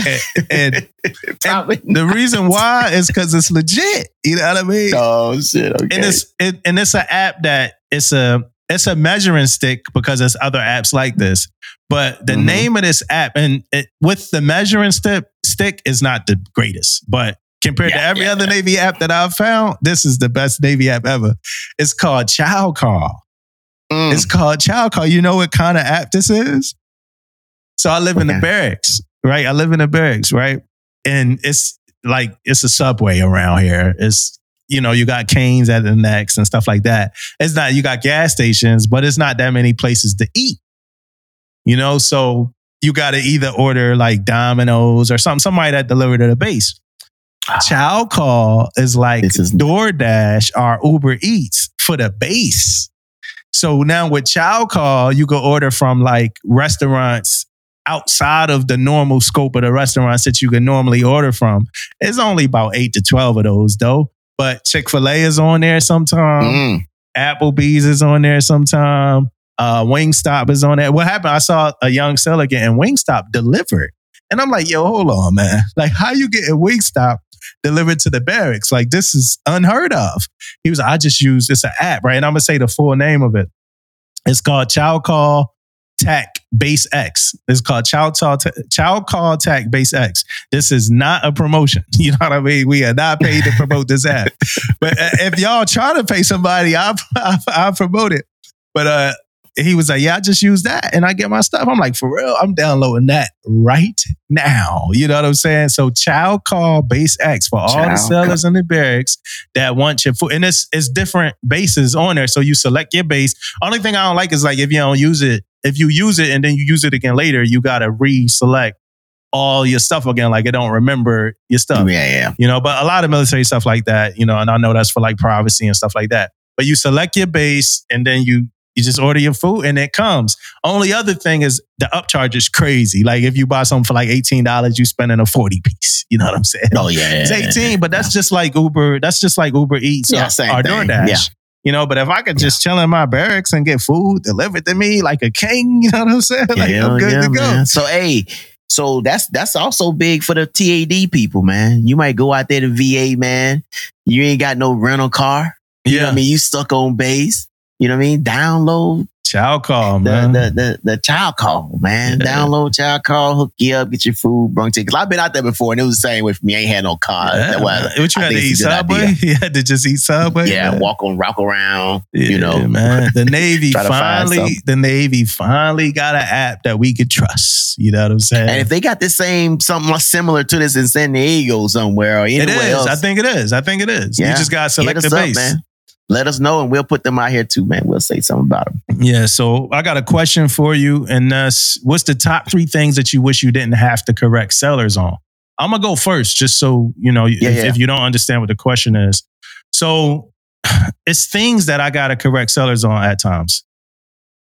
And, and Probably the reason why is because it's legit. You know what I mean? Oh shit. Okay. and it's it, and it's an app that it's a it's a measuring stick because there's other apps like this. But the Mhm. name of this app and it, with the measuring stick stick is not the greatest, but compared to every yeah, other Navy app that I've found, this is the best Navy app ever. It's called ChowCall. Mm. It's called ChowCall. You know what kind of app this is? So I live in the barracks, right? I live in the barracks, right? And it's like it's a subway around here. It's you know, you got Cane's at the NEX and stuff like that. It's not you got gas stations, but it's not that many places to eat. You know, so you got to either order like Domino's or something, somebody that deliver to the base. ChowCall is like This is- DoorDash or Uber Eats for the base. So now with ChowCall, you can order from like restaurants outside of the normal scope of the restaurants that you can normally order from. It's only about eight to 12 of those though. But Chick fil A is on there sometime. Mm. Applebee's is on there sometime. Uh, Wingstop is on there. What happened? I saw a young seller getting Wingstop delivered. And I'm like, yo, hold on, man. Like, how you getting Wingstop delivered to the barracks? Like, this is unheard of. He was like, I just use, it's an app, right? And I'm going to say the full name of it. It's called ChowCall Tac Base X. It's called ChowCall, Child Call Tac Base X. This is not a promotion. You know what I mean? We are not paid to promote this app. But uh, if y'all try to pay somebody, I'll, I'll, I'll promote it. But uh, he was like, yeah, I just use that and I get my stuff. I'm like, for real, I'm downloading that right now. You know what I'm saying? So ChowCall Base X for all the sellers in the barracks that want your food. And it's it's different bases on there. So you select your base. Only thing I don't like is like if you don't use it, if you use it and then you use it again later, you gotta re-select all your stuff again. Like it don't remember your stuff. Yeah, yeah. You know, but a lot of military stuff like that, you know, and I know that's for like privacy and stuff like that. But you select your base and then you you just order your food and it comes. Only other thing is the upcharge is crazy. Like if you buy something for like $18, you spending a 40 piece. You know what I'm saying? Oh yeah, It's yeah, 18, but that's just like Uber. That's just like Uber Eats Yeah, or, or. DoorDash. Yeah. You know, but if I could just chill in my barracks and get food delivered to me like a king, you know what I'm saying? Like Hell I'm good yeah, to go. man. So hey, so that's that's also big for the TAD people, man. You might go out there to VA, man. You ain't got no rental car. You know what I mean? You stuck on base. You know what I mean? Download ChowCall, man. the, the the ChowCall, man. Yeah. Download ChowCall, hook you up, get your food, brung. Cause I've been out there before and it was the same with me. I ain't had no car. Yeah, man. what you I had to eat Subway? You had to just eat Subway. yeah, man. walk on, rock around. Yeah, you know. man. The Navy Try to find finally, the Navy finally got an app that we could trust. You know what I'm saying? And if they got the same something similar to this in San Diego somewhere or anywhere is. else, I think it is. I think it is. You just got to select the base. man. Let us know and we'll put them out here too, man. We'll say something about them. Yeah. So I got a question for you, and that's what's the top three things that you wish you didn't have to correct sellers on? I'm gonna go first, just so you know if, Yeah, yeah. if you don't understand what the question is. So it's things that I gotta correct sellers on at times.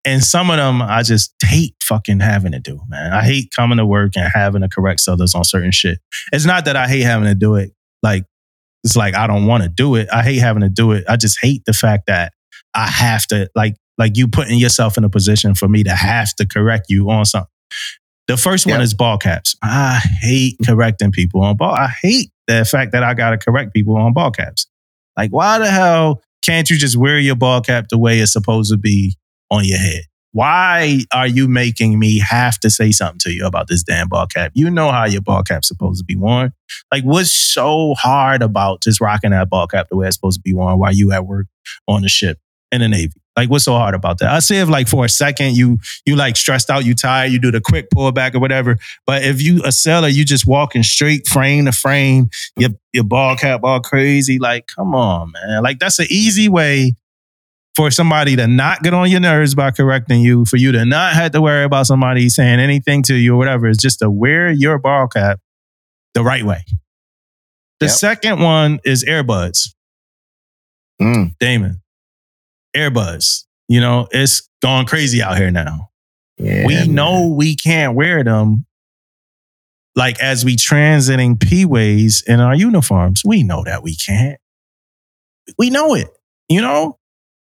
And some of them I just hate fucking having to do, man. I hate coming to work and having to correct sellers on certain shit. It's not that I hate having to do it. Like, it's like I don't want to do it. I hate having to do it. I just hate the fact that I have to, like, like you putting yourself in a position for me to have to correct you on something. The first one Yep. is ball caps. I hate correcting people on ball. I hate the fact that I got to correct people on ball caps. Like, why the hell can't you just wear your ball cap the way it's supposed to be on your head? Why are you making me have to say something to you about this damn ball cap? You know how your ball cap's supposed to be worn. Like, what's so hard about just rocking that ball cap the way it's supposed to be worn while you at work on the ship in the Navy? Like, what's so hard about that? I see if like for a second you you like stressed out, you tired, you do the quick pullback or whatever. But if you a seller, you just walking straight frame to frame, your your ball cap all crazy. Like, come on, man. Like that's an easy way for somebody to not get on your nerves by correcting you, for you to not have to worry about somebody saying anything to you or whatever. Is just to wear your ball cap the right way. The Yep. second one is earbuds. Mm. Damon, earbuds. You know, it's gone crazy out here now. Yeah, we man. know we can't wear them like as we transiting P-ways in our uniforms. We know that we can't. We know it. You know,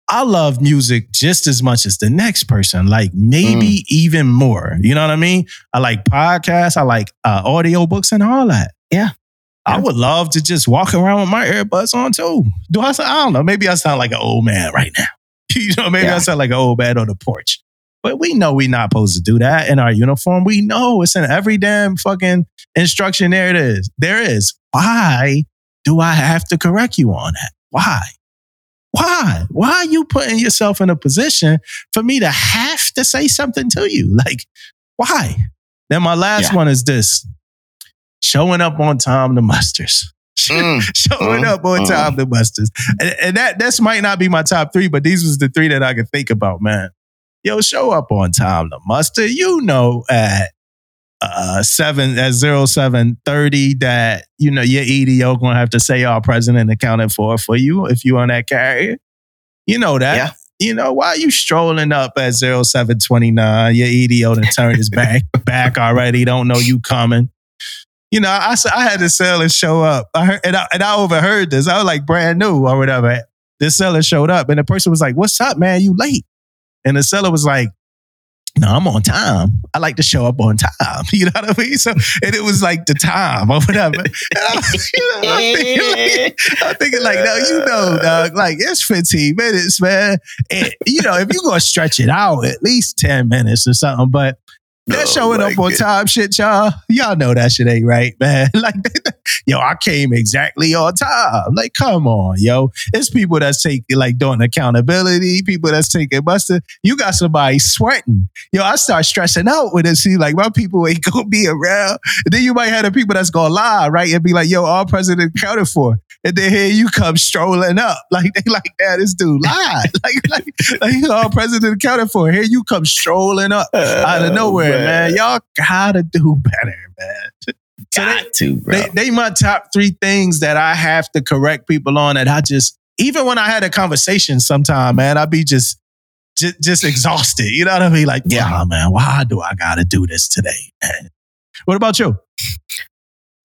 I love music just as much as the next person, like maybe even more. You know what I mean? I like podcasts, I like uh, audiobooks and all that. Yeah. I would love to just walk around with my earbuds on too. Do I sound, I don't know. Maybe I sound like an old man right now. you know, maybe I Yeah. sound like an old man on the porch. But we know we're not supposed to do that in our uniform. We know it's in every damn fucking instruction there it is. There is. Why do I have to correct you on that? Why? Why? Why are you putting yourself in a position for me to have to say something to you? Like, why? Then my last Yeah. one is this showing up on time to musters. Mm. showing Mm, up on mm. time to musters. And, and that this might not be my top three, but these was the three that I could think about, man. Yo, show up on time to muster. You know at uh seven at zero seven thirty that you know your EDO gonna have to say our president accounted for for you if you on that carrier. You know that. Yeah. You know, why are you strolling up at 0729? Your EDO to turn his back back already. Don't know you coming. You know, I, I had the seller show up. I heard, and, I, and I overheard this. I was like brand new or whatever. The seller showed up and the person was like, What's up, man? You late. And the seller was like, No, I'm on time. I like to show up on time. You know what I mean? So, and it was like the time or whatever. And I, you know, I'm, thinking like, I'm thinking like, no, you know, dog, like it's 15 minutes, man. And, you know, if you're going to stretch it out, at least 10 minutes or something. But that Oh, showing my up on God. time shit, y'all. Y'all know that shit ain't right, man. Like, yo, I came exactly on time. Like, come on, yo. It's people that's taking, like, doing accountability, people that's taking busted. You got somebody sweating. Yo, I start stressing out when it see like my people ain't gonna be around. And then you might have the people that's gonna lie, right? And be like, yo, all president counted for. And then here you come strolling up. Like they like, that this dude lied. like, like, like all president accounted for. Here you come strolling up out of oh, nowhere. Man. Y'all gotta do better, man. So they, Got to, bro. they, they my top three things that I have to correct people on that I just even when I had a conversation sometime, man, I'd be just just, just exhausted. You know what I mean? Like, Yeah. yeah, man, why do I gotta do this today? Man? What about you?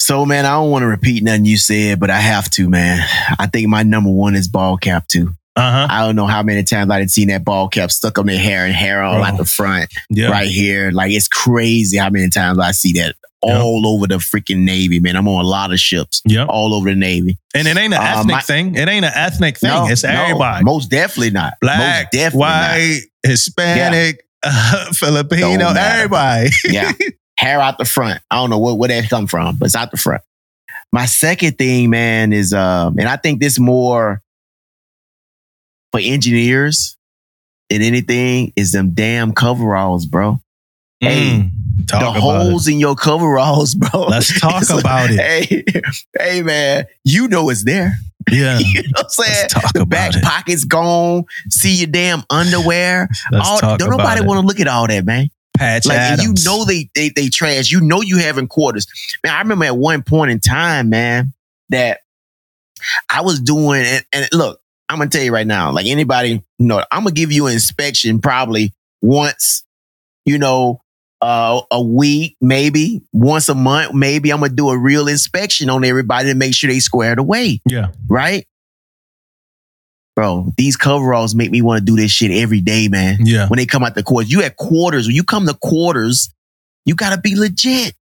So, man, I don't want to repeat nothing you said, but I have to, man. I think my number one is ball cap too. Uh-huh. I don't know how many times I did seen that ball cap stuck on their hair and hair all out the front, Yeah. right here. Like it's crazy how many times I see that Yeah. all over the freaking Navy, man. I'm on a lot of ships Yep. all over the Navy. And it ain't an Uh, ethnic my- thing. It ain't an ethnic thing. No, it's no, everybody. most definitely not. Black, most definitely white, Hispanic, uh, Filipino, everybody. Yeah, hair out the front. I don't know where, where that come from, but it's out the front. My second thing, man, is um, and I think this more for engineers and anything is them damn coveralls, bro. Hey, Mm. Talk the about holes in your coveralls, bro. Let's talk It's like, about it. Hey, hey, man, you know it's there. Yeah. You know what I'm saying? Let's talk The about back it. pocket's gone. See your damn underwear. Let's all, talk don't nobody want to look at all that, man. Patch Like you know they they they trash. You know you having quarters. Man, I remember at one point in time, man, that I was doing and, and look, I'm gonna tell you right now, like anybody, you know, I'm gonna give you an inspection probably once, you know, uh, a week, maybe once a month, maybe I'm gonna do a real inspection on everybody to make sure they squared away, Yeah. right? Bro, these coveralls make me want to do this shit every day, man Yeah. when they come out the quarters. You at quarters. When you come to quarters, you gotta be legit.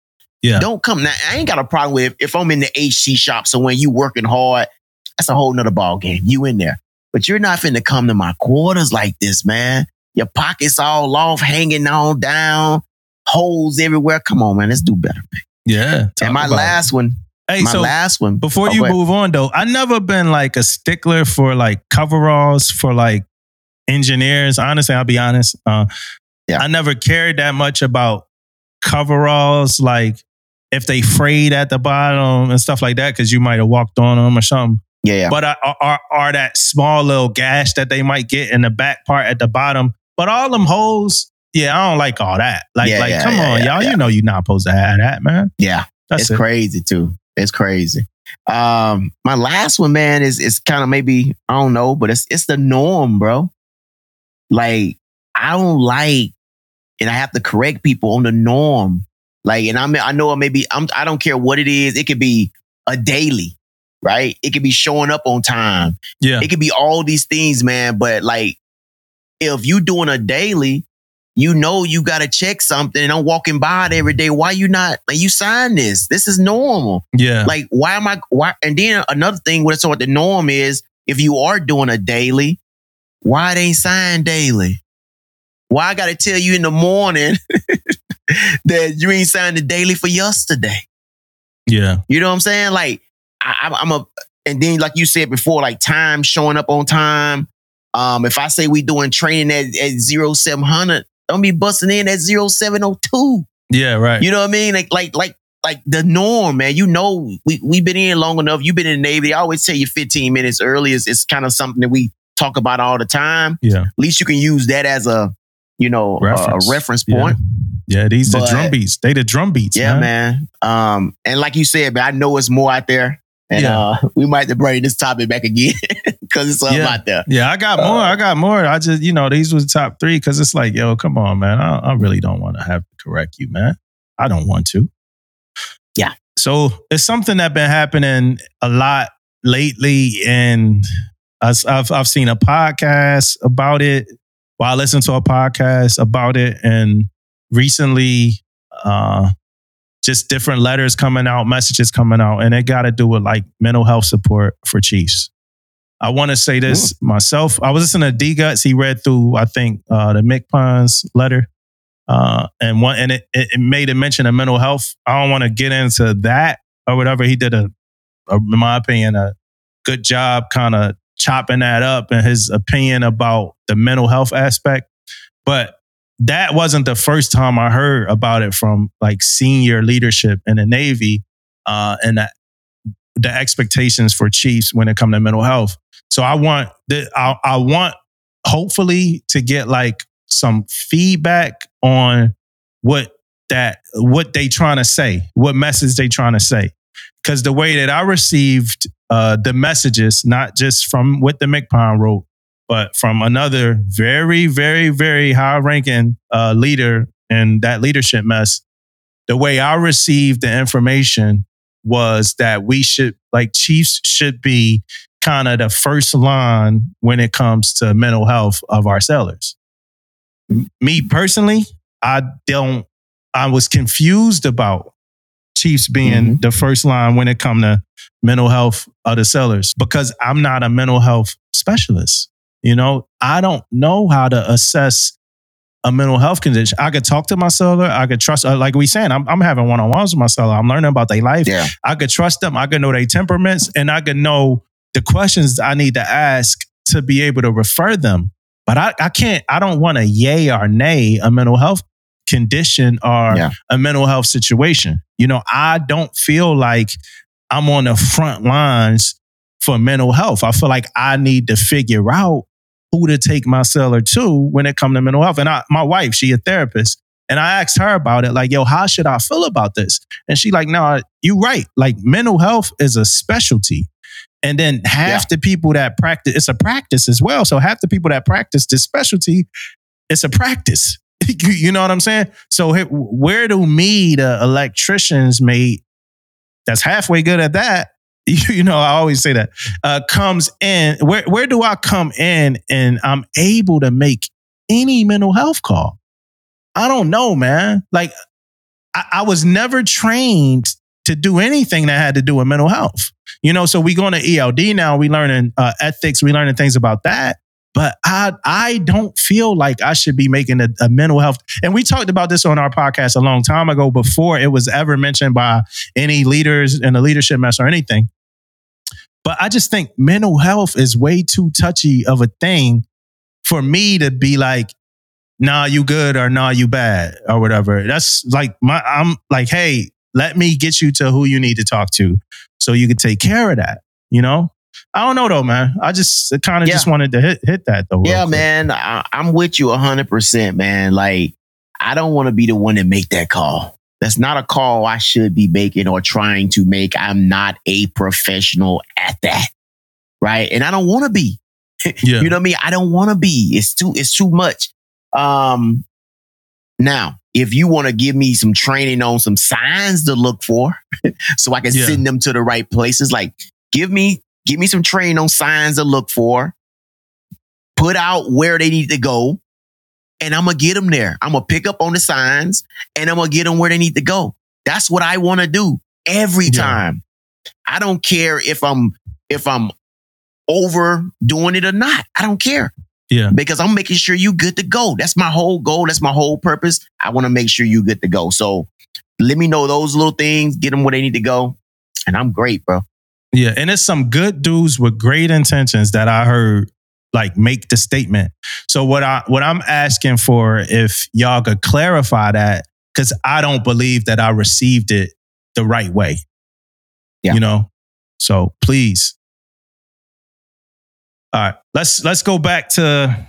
Yeah. Don't come now. I ain't got a problem with if, if I'm in the HC shop. So when you working hard, that's a whole nother ball game. You in there, but you're not finna come to my quarters like this, man. Your pockets all off, hanging on down, holes everywhere. Come on, man. Let's do better. Yeah. And my about it. last one, Hey, my so last one. before Oh, you move on though, I never been like a stickler for like coveralls for like engineers. Honestly, I'll be honest. Uh, Yeah. I never cared that much about coveralls, like if they frayed at the bottom and stuff like that, because you might have walked on them or something. Yeah. But are, are are that small little gash that they might get in the back part at the bottom? But all them holes, yeah, I don't like all that. Like, Yeah, like, yeah, come yeah, on, y'all, you know you're not supposed to have that, man. yeah. That's it's it. crazy too. It's crazy. Um, my last one, man, is is kind of maybe I don't know, but it's it's the norm, bro. Like I don't like, and I have to correct people on the norm. Like, and I mean, I know it maybe I'm I don't care what it is. It could be a daily, right? It could be showing up on time. Yeah, It could be all these things, man. But like, if you doing a daily, you know you got to check something. And I'm walking by it every day. Why you not? Like, you sign this. This is normal. yeah, Like, why am I? Why? And then another thing, what so what the norm is, if you are doing a daily, why it ain't signed daily? Why I got to tell you in the morning that you ain't signed the daily for yesterday? yeah, You know what I'm saying? Like I, I'm- I'm a, and then like you said before, like time showing up on time. Um, if I say we doing training at at zero seven hundred, don't be busting in at zero seven oh two. yeah, right. You know what I mean? Like like like like the norm, man. You know, we we've been in long enough. You've been in the Navy. I always tell you 15 minutes early is it's kind of something that we talk about all the time. yeah, At least you can use that as a you know a- Reference. a reference point. yeah. These the drum beats. They the drum beats. Yeah, man. man. Um, and like you said, man, I know it's more out there. And Yeah. uh, we might have to bring this topic back again because it's something Yeah. out there. Yeah, I got more. I got more. I just, you know, these was the top three because it's like, yo, come on, man. I, I really don't want to have to correct you, man. I don't want to. Yeah. So it's something that been happening a lot lately, and I've I've, I've seen a podcast about it. Well, I listened to a podcast about it, and recently, uh, just different letters coming out, messages coming out, and it got to do with like mental health support for Chiefs. I want to say this myself. I was listening to D Guts. He read through, I think, uh, the MCPON's letter, uh, and one, and it, it, it made a mention of mental health. I don't want to get into that or whatever. He did a, a in my opinion, a good job kind of chopping that up and his opinion about the mental health aspect. But that wasn't the first time I heard about it from like senior leadership in the Navy, uh, and that the expectations for Chiefs when it comes to mental health. So I want the, I, I want hopefully to get like some feedback on what that what they trying to say, what message they trying to say. Because the way that I received uh, the messages, not just from what the MCPON wrote, but from another very, very, very high ranking uh, leader in that leadership mess, the way I received the information was that we should, like, Chiefs should be kind of the first line when it comes to mental health of our sellers. Me personally, I don't, I was confused about Chiefs being the first line when it come to mental health of the sellers because I'm not a mental health specialist. You know, I don't know how to assess a mental health condition. I could talk to my seller. I could trust, uh, like we saying, I'm, I'm having one on ones with my seller. I'm learning about their life. Yeah. I could trust them. I could know their temperaments and I could know the questions I need to ask to be able to refer them. But I, I can't, I don't want to yay or nay a mental health condition or Yeah. a mental health situation. You know, I don't feel like I'm on the front lines for mental health. I feel like I need to figure out who to take my seller to when it comes to mental health. And I, my wife, she a therapist. And I asked her about it, like, yo, how should I feel about this? And she like, no, you're right. Like mental health is a specialty. And then half the people that practice, it's a practice as well. So half the people that practice this specialty, it's a practice. you know what I'm saying? So where do me, the electricians, mate, that's halfway good at that, you know, I always say that, uh, comes in, where, where do I come in and I'm able to make any mental health call? I don't know, man. Like, I, I was never trained to do anything that had to do with mental health. You know, so we going to ELD now. We learning uh, ethics. We learning things about that. But I I don't feel like I should be making a, a mental health. And we talked about this on our podcast a long time ago before it was ever mentioned by any leaders in the leadership mess or anything. But I just think mental health is way too touchy of a thing for me to be like, nah, you good or nah, you bad or whatever. That's like my I'm like, hey, let me get you to who you need to talk to so you can take care of that. You know? I don't know though, man. I just kind of Yeah. just wanted to hit hit that though. Yeah, quick. man. I, I'm with you 100%, man. Like, I don't want to be the one to make that call. That's not a call I should be making or trying to make. I'm not a professional at that. Right. And I don't want to be. Yeah. You know what I mean? I don't want to be. It's too, it's too much. Um, now, if you want to give me some training on some signs to look for so I can Yeah. send them to the right places, like give me, give me some training on signs to look for, put out where they need to go, and I'm gonna get them there. I'm gonna pick up on the signs and I'm gonna get them where they need to go. That's what I want to do every Yeah. time. I don't care if I'm if I'm overdoing it or not. I don't care Yeah. because I'm making sure you good to go. That's my whole goal. That's my whole purpose. I want to make sure you good to go. So let me know those little things, get them where they need to go, and I'm great, bro. Yeah, and it's some good dudes with great intentions that I heard like make the statement. So what I what I'm asking for if y'all could clarify that cuz I don't believe that I received it the right way. Yeah. You know? So please. All right, let's let's go back to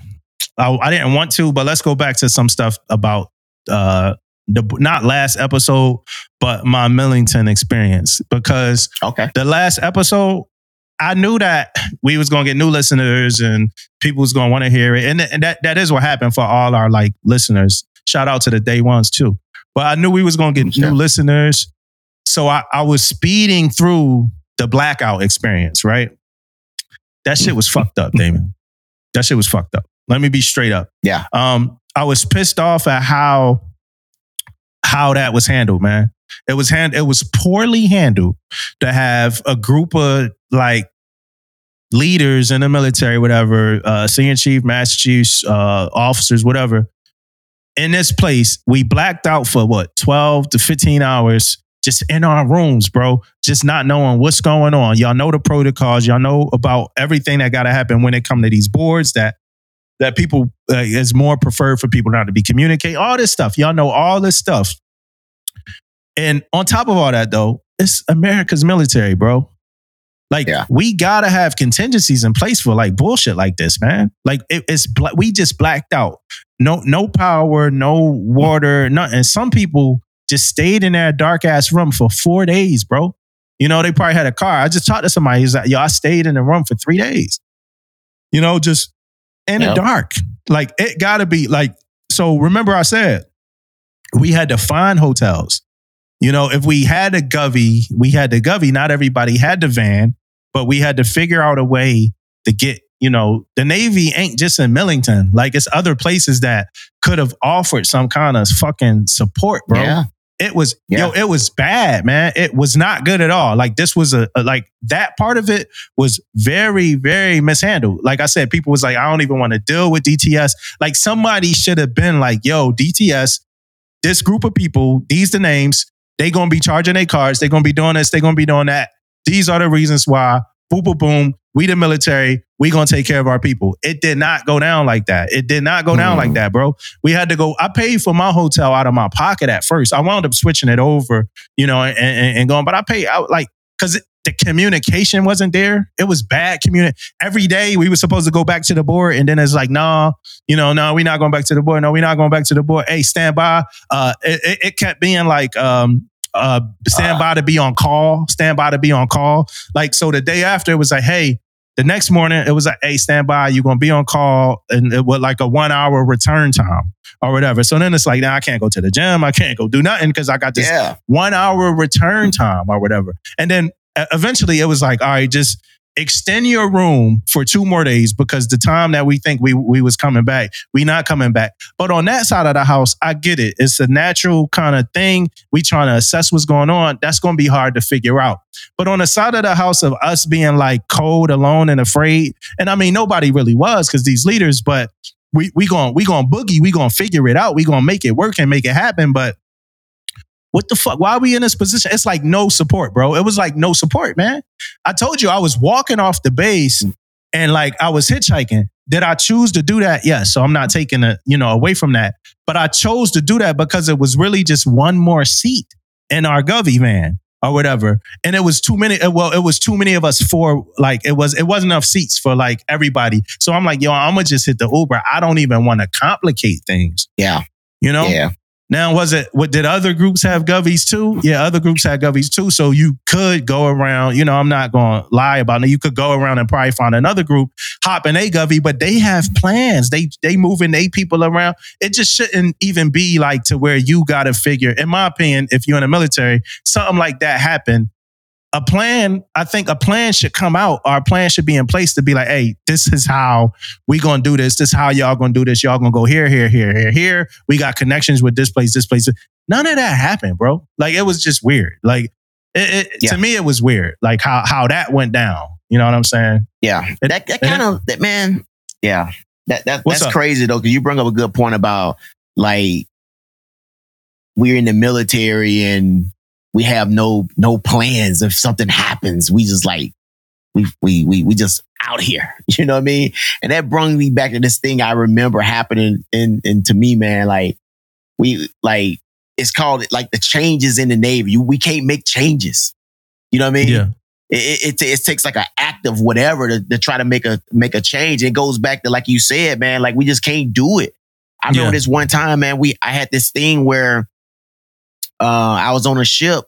I, I didn't want to, but let's go back to some stuff about uh the not last episode, but my Millington experience because Okay. the last episode, I knew that we was gonna get new listeners and people was gonna want to hear it, and, th- and that that is what happened for all our like listeners. Shout out to the day ones too. But I knew we was gonna get Sure. new listeners, so I, I was speeding through the blackout experience. Right, that shit was fucked up, Damon. That shit was fucked up. Let me be straight up. Yeah. Um, I was pissed off at how how that was handled, man. It was hand it was poorly handled to have a group of like leaders in the military, whatever, uh, senior chief, master chiefs, uh, officers, whatever. In this place, we blacked out for what, 12 to 15 hours just in our rooms, bro, just not knowing what's going on. Y'all know the protocols. Y'all know about everything that got to happen when it come to these boards that that people uh, is more preferred for people not to be communicate. All this stuff, y'all know all this stuff. And on top of all that, though, it's America's military, bro. Like Yeah. we gotta have contingencies in place for like bullshit like this, man. Like it, it's bla- we just blacked out. No, no power, no water, nothing. Some people just stayed in that dark ass room for four days, bro. You know, they probably had a car. I just talked to somebody. He's like, yo, I stayed in the room for three days. You know, just in Yep. the dark. Like it gotta be like, so remember I said we had to find hotels. You know, if we had a Govy, we had the Govy. Not everybody had the van, but we had to figure out a way to get, you know, the Navy ain't just in Millington. Like it's other places that could have offered some kind of fucking support, bro. Yeah. It was Yeah. yo, it was bad, man. It was not good at all. Like this was a, a- like that part of it was very, very mishandled. Like I said, people was like, I don't even want to deal with DTS. Like somebody should have been like, yo, DTS, this group of people, these the names, they gonna be charging their cards, they gonna be doing this, they gonna be doing that. These are the reasons why. Boom, boom, boom. We the military. We gonna take care of our people. It did not go down like that. It did not go down Mhm. like that, bro. We had to go. I paid for my hotel out of my pocket at first. I wound up switching it over, you know, and, and, and going. But I paid out like because the communication wasn't there. It was bad community. Every day we were supposed to go back to the board, and then it's like, nah, you know, no, we're not going back to the board. No, we're not going back to the board. Hey, stand by. Uh, it, it, it kept being like, um, uh, stand by to be on call. Stand by to be on call. Like so, the day after it was like, hey. The next morning, it was like, "Hey, stand by. You're gonna be on call, and it was like a one hour return time or whatever." So then it's like, now I can't go to the gym. I can't go do nothing because I got this Yeah. one hour return time or whatever. And then eventually it was like, all right, just extend your room for two more days because the time that we think we we was coming back, we not coming back. But on that side of the house, I get it. It's a natural kind of thing. We trying to assess what's going on. That's going to be hard to figure out. But on the side of the house of us being like cold, alone, and afraid, and I mean nobody really was because these leaders, but we we going we going boogie, we going figure it out, we going make it work and make it happen. But what the fuck? Why are we in this position? It's like no support, bro. It was like no support, man. I told you I was walking off the base and like I was hitchhiking. Did I choose to do that? Yes. So I'm not taking it, you know, away from that. But I chose to do that because it was really just one more seat in our Govy van or whatever. And it was too many. uh, Well, it was too many of us for like it was. It wasn't enough seats for like everybody. So I'm like, yo, I'm gonna just hit the Uber. I don't even want to complicate things. Yeah. You know. Yeah. Now, was it, what did other groups have govies too? Yeah, other groups had govies too. So you could go around, you know, I'm not to lie about it. You could go around and probably find another group, hop in a govy, but they have plans. They, they moving eight people around. It just shouldn't even be like to where you got to figure, in my opinion, if you're in the military, something like that happened. A plan, I think a plan should come out. Our plan should be in place to be like, hey, this is how we gonna do this. This is how y'all gonna do this. Y'all gonna go here, here, here, here, here. We got connections with this place, this place. None of that happened, bro. Like it was just weird. Like it, it, Yeah. to me, it was weird. Like how how that went down. You know what I'm saying? Yeah. And- that that kind of that man. Yeah. That that that's up? crazy though, because you bring up a good point about like we're in the military and we have no no plans if something happens. We just like we we we we just out here. You know what I mean? And that brought me back to this thing I remember happening in in to me, man. Like we like it's called like the changes in the Navy. You, we can't make changes. You know what I mean? Yeah. it, it, it takes like an act of whatever to, to try to make a make a change. It goes back to like you said, man. Like we just can't do it. I remember Yeah. this one time, man. We I had this thing where uh, I was on a ship,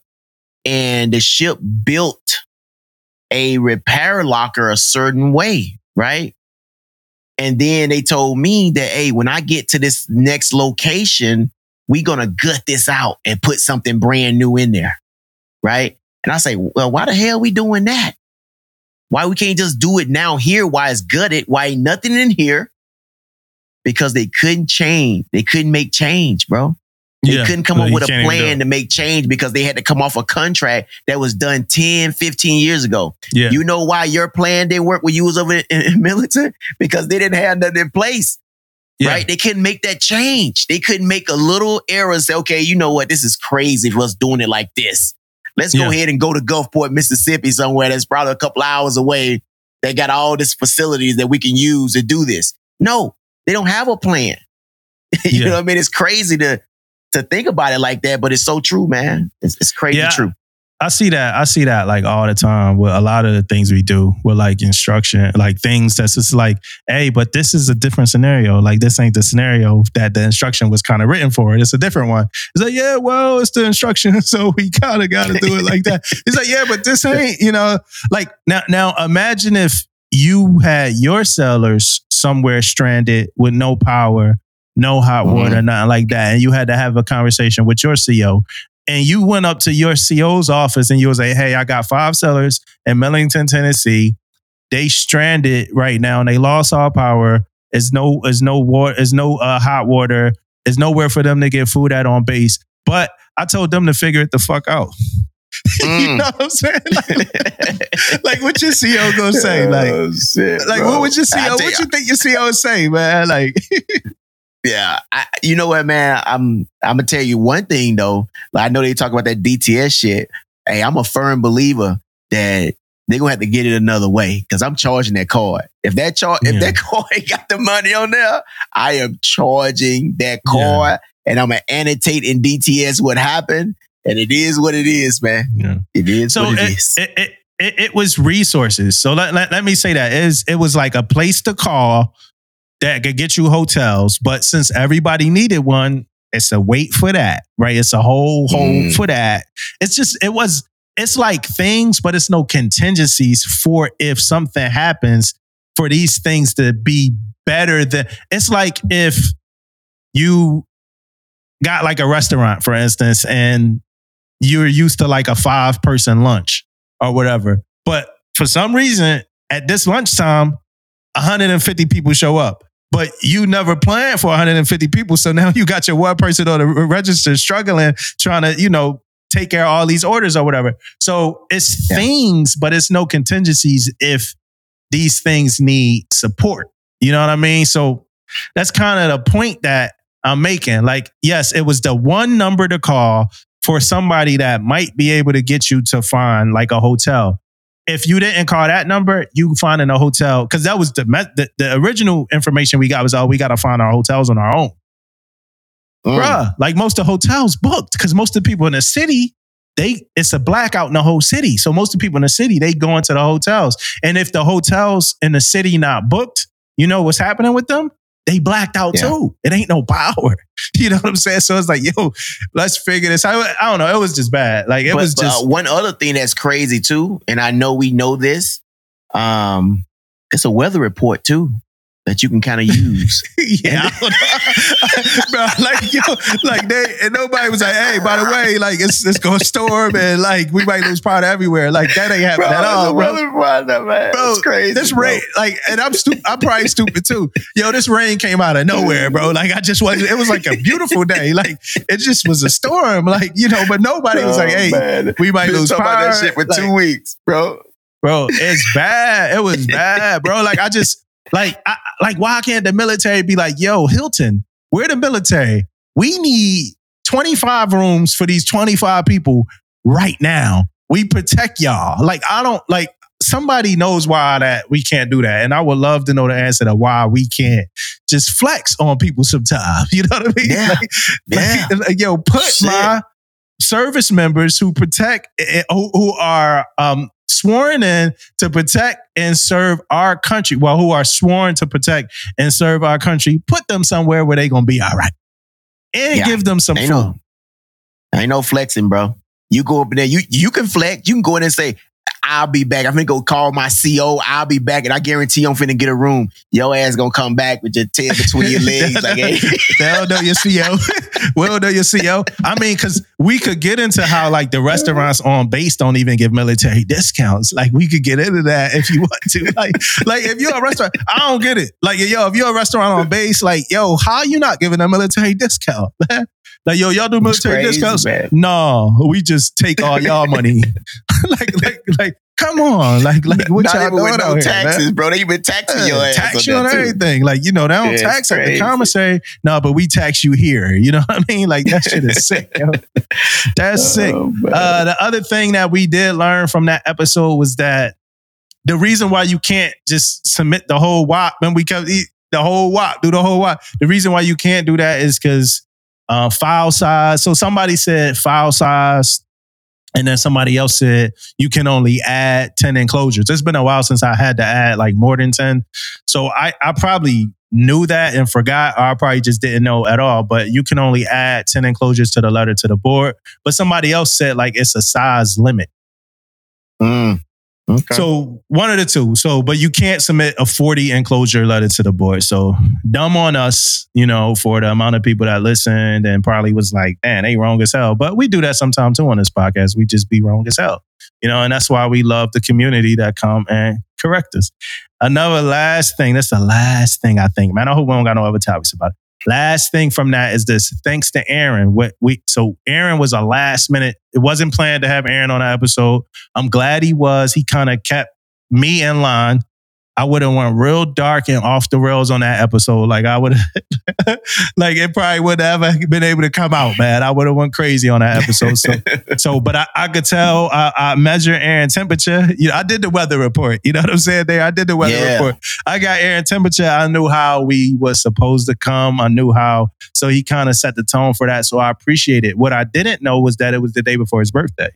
and the ship built a repair locker a certain way, right? And then they told me that, hey, when I get to this next location, we're gonna gut this out and put something brand new in there, right? And I say, well, why the hell we doing that? Why we can't just do it now here? Why it's gutted? Why ain't nothing in here? Because they couldn't change. They couldn't make change, bro. They yeah. couldn't come So up with a can't even do plan to make change because they had to come off a contract that was done 10, 15 years ago. Yeah. You know why your plan didn't work when you was over in, in military? Because they didn't have nothing in place yeah. right? They couldn't make that change. They couldn't make a little error and say, okay, you know what? This is crazy for us doing it like this. Let's go Yeah. ahead and go to Gulfport, Mississippi, somewhere that's probably a couple hours away. They got all these facilities that we can use to do this. No, they don't have a plan. you Yeah. know what I mean? It's crazy to to think about it like that, but it's so true, man. It's, it's crazy Yeah. true. I see that. I see that like all the time with a lot of the things we do with like instruction, like things that's just like, hey, but this is a different scenario. Like this ain't the scenario that the instruction was kind of written for. It's a different one. It's like, yeah, well, it's the instruction, so we kind of got to do it like that. It's like, yeah, but this ain't, you know, like now. Now imagine if you had your sellers somewhere stranded with no power, no hot water, nothing like that, and you had to have a conversation with your CEO and you went up to your CO's office and you was like, hey, I got five sellers in Millington, Tennessee. They stranded right now and they lost all power. There's no, there's no water, there's no uh, hot water. There's nowhere for them to get food at on base. But I told them to figure it the fuck out. you Mm. know what I'm saying? Like, like what your CEO gonna say? Like, Oh, shit, like bro. what would your CEO? What you think your CEO would say, man? Like, Yeah, I, you know what, man? I'm I'm gonna tell you one thing though. Like, I know they talk about that DTS shit. Hey, I'm a firm believer that they're gonna have to get it another way because I'm charging that card. If that char- Yeah. if that card ain't got the money on there, I am charging that Yeah. card, and I'm gonna annotate in DTS what happened. And it is what it is, man. yeah. It is so what it it, is. it, it, it, it was resources. So let, let, let me say that is, it was like a place to call that could get you hotels. But since everybody needed one, it's a wait for that, right? It's a whole hold Mm. for that. It's just, it was, it's like things, but it's no contingencies for if something happens for these things to be better than, it's like if you got like a restaurant, for instance, and you're used to like a five person lunch or whatever. But for some reason, at this lunchtime, 150 people show up. But you never planned for 150 people. So now you got your one person on the register struggling, trying to, you know, take care of all these orders or whatever. So it's Yeah. things, but it's no contingencies if these things need support. You know what I mean? So that's kind of the point that I'm making. Like, yes, it was the one number to call for somebody that might be able to get you to find like a hotel. If you didn't call that number, you find in a hotel because that was the, the the original information we got was oh we got to find our hotels on our own, Mm. bruh. Like most of the hotels booked because most of the people in the city they it's a blackout in the whole city. So most of the people in the city they go into the hotels, and if the hotels in the city not booked, you know what's happening with them? They blacked out Yeah. too. It ain't no power. You know what I'm saying? So it's like, yo, let's figure this out. I don't know. It was just bad. Like it But, was just uh, one other thing that's crazy too, and I know we know this. Um, it's a weather report too that you can kind of use. yeah, I don't know. bro. Like yo, like they and nobody was like, hey, by the way, like it's it's gonna storm and like we might lose power everywhere. Like that ain't happening at all, bro. report, man. Bro, it's crazy. This bro. rain, like, and I'm stupid. I'm probably stupid too. Yo, this rain came out of nowhere, bro. Like, I just was. It was like a beautiful day. Like, it just was a storm. Like, you know, but nobody was like, Oh, "Hey, man. we might Been lose talking power." about that shit for Like, two weeks, bro. bro. It's bad. It was bad, bro. Like I just like I, like why can't the military be like, yo, Hilton, we're the military. We need 25 rooms for these 25 people right now. We protect y'all. Like I don't like somebody knows why that we can't do that. And I would love to know the answer to why we can't just flex on people sometimes. You know what I mean? Yeah. Like, Yeah. like, yo, put Shit. my service members who protect, eh, who, who are um, sworn in to protect and serve our country, well, who are sworn to protect and serve our country, put them somewhere where they're going to be all right. And Yeah. give them some Ain't food. no, ain't no flexing, bro. You go up in there, you you can flex. You can go in and say, I'll be back. I'm gonna go call my CO. I'll be back, and I guarantee you I'm finna get a room. Your ass gonna come back with your tail between your legs, like, hey, they don't know your CO. we don't know your CO. I mean, because we could get into how like the restaurants on base don't even give military discounts. Like we could get into that if you want to. Like, like if you're a restaurant, I don't get it. Like, yo, if you're a restaurant on base, like, yo, how you not giving a military discount? Like, yo, y'all do military crazy, discounts? man. No, we just take all y'all money. like, like, like, come on, like, like what not y'all even doing with no out here, taxes, man? bro. They even taxing your ass. tax on you on too. everything. Like, you know, they don't Yeah, tax at the commissary. No, but we tax you here. You know what I mean? Like that shit is sick. That's sick. Oh, man. Uh, the other thing that we did learn from that episode was that the reason why you can't just submit the whole WAP when we come eat the whole WAP, do the whole WAP. The reason why you can't do that is because uh, file size. So somebody said file size And then somebody else said you can only add 10 enclosures. It's been a while since I had to add like more than 10. So I, I probably knew that and forgot, or I probably just didn't know at all. But you can only add 10 enclosures to the letter to the board. But somebody else said like it's a size limit. Mm. Okay. So one of the two. So, but you can't submit a 40 enclosure letter to the board. So dumb on us, you know, for the amount of people that listened and probably was like, man, they wrong as hell. But we do that sometime too on this podcast. We just be wrong as hell. You know, and that's why we love the community that come and correct us. Another last thing, that's the last thing I think. Man, I hope we don't got no other topics about it. Last thing from that is this. Thanks to Aaron. What we so Aaron was a last minute. It wasn't planned to have Aaron on the episode. I'm glad he was. He kind of kept me in line. I would have went real dark and off the rails on that episode. Like I would, like it probably would have ever been able to come out, man. I would have went crazy on that episode. So, so, but I, I could tell. I, I measure Aaron temperature. You know, I did the weather report. You know what I'm saying? There, I did the weather Yeah. report. I got Aaron temperature. I knew how we was supposed to come. I knew how. So he kind of set the tone for that. So I appreciate it. What I didn't know was that it was the day before his birthday.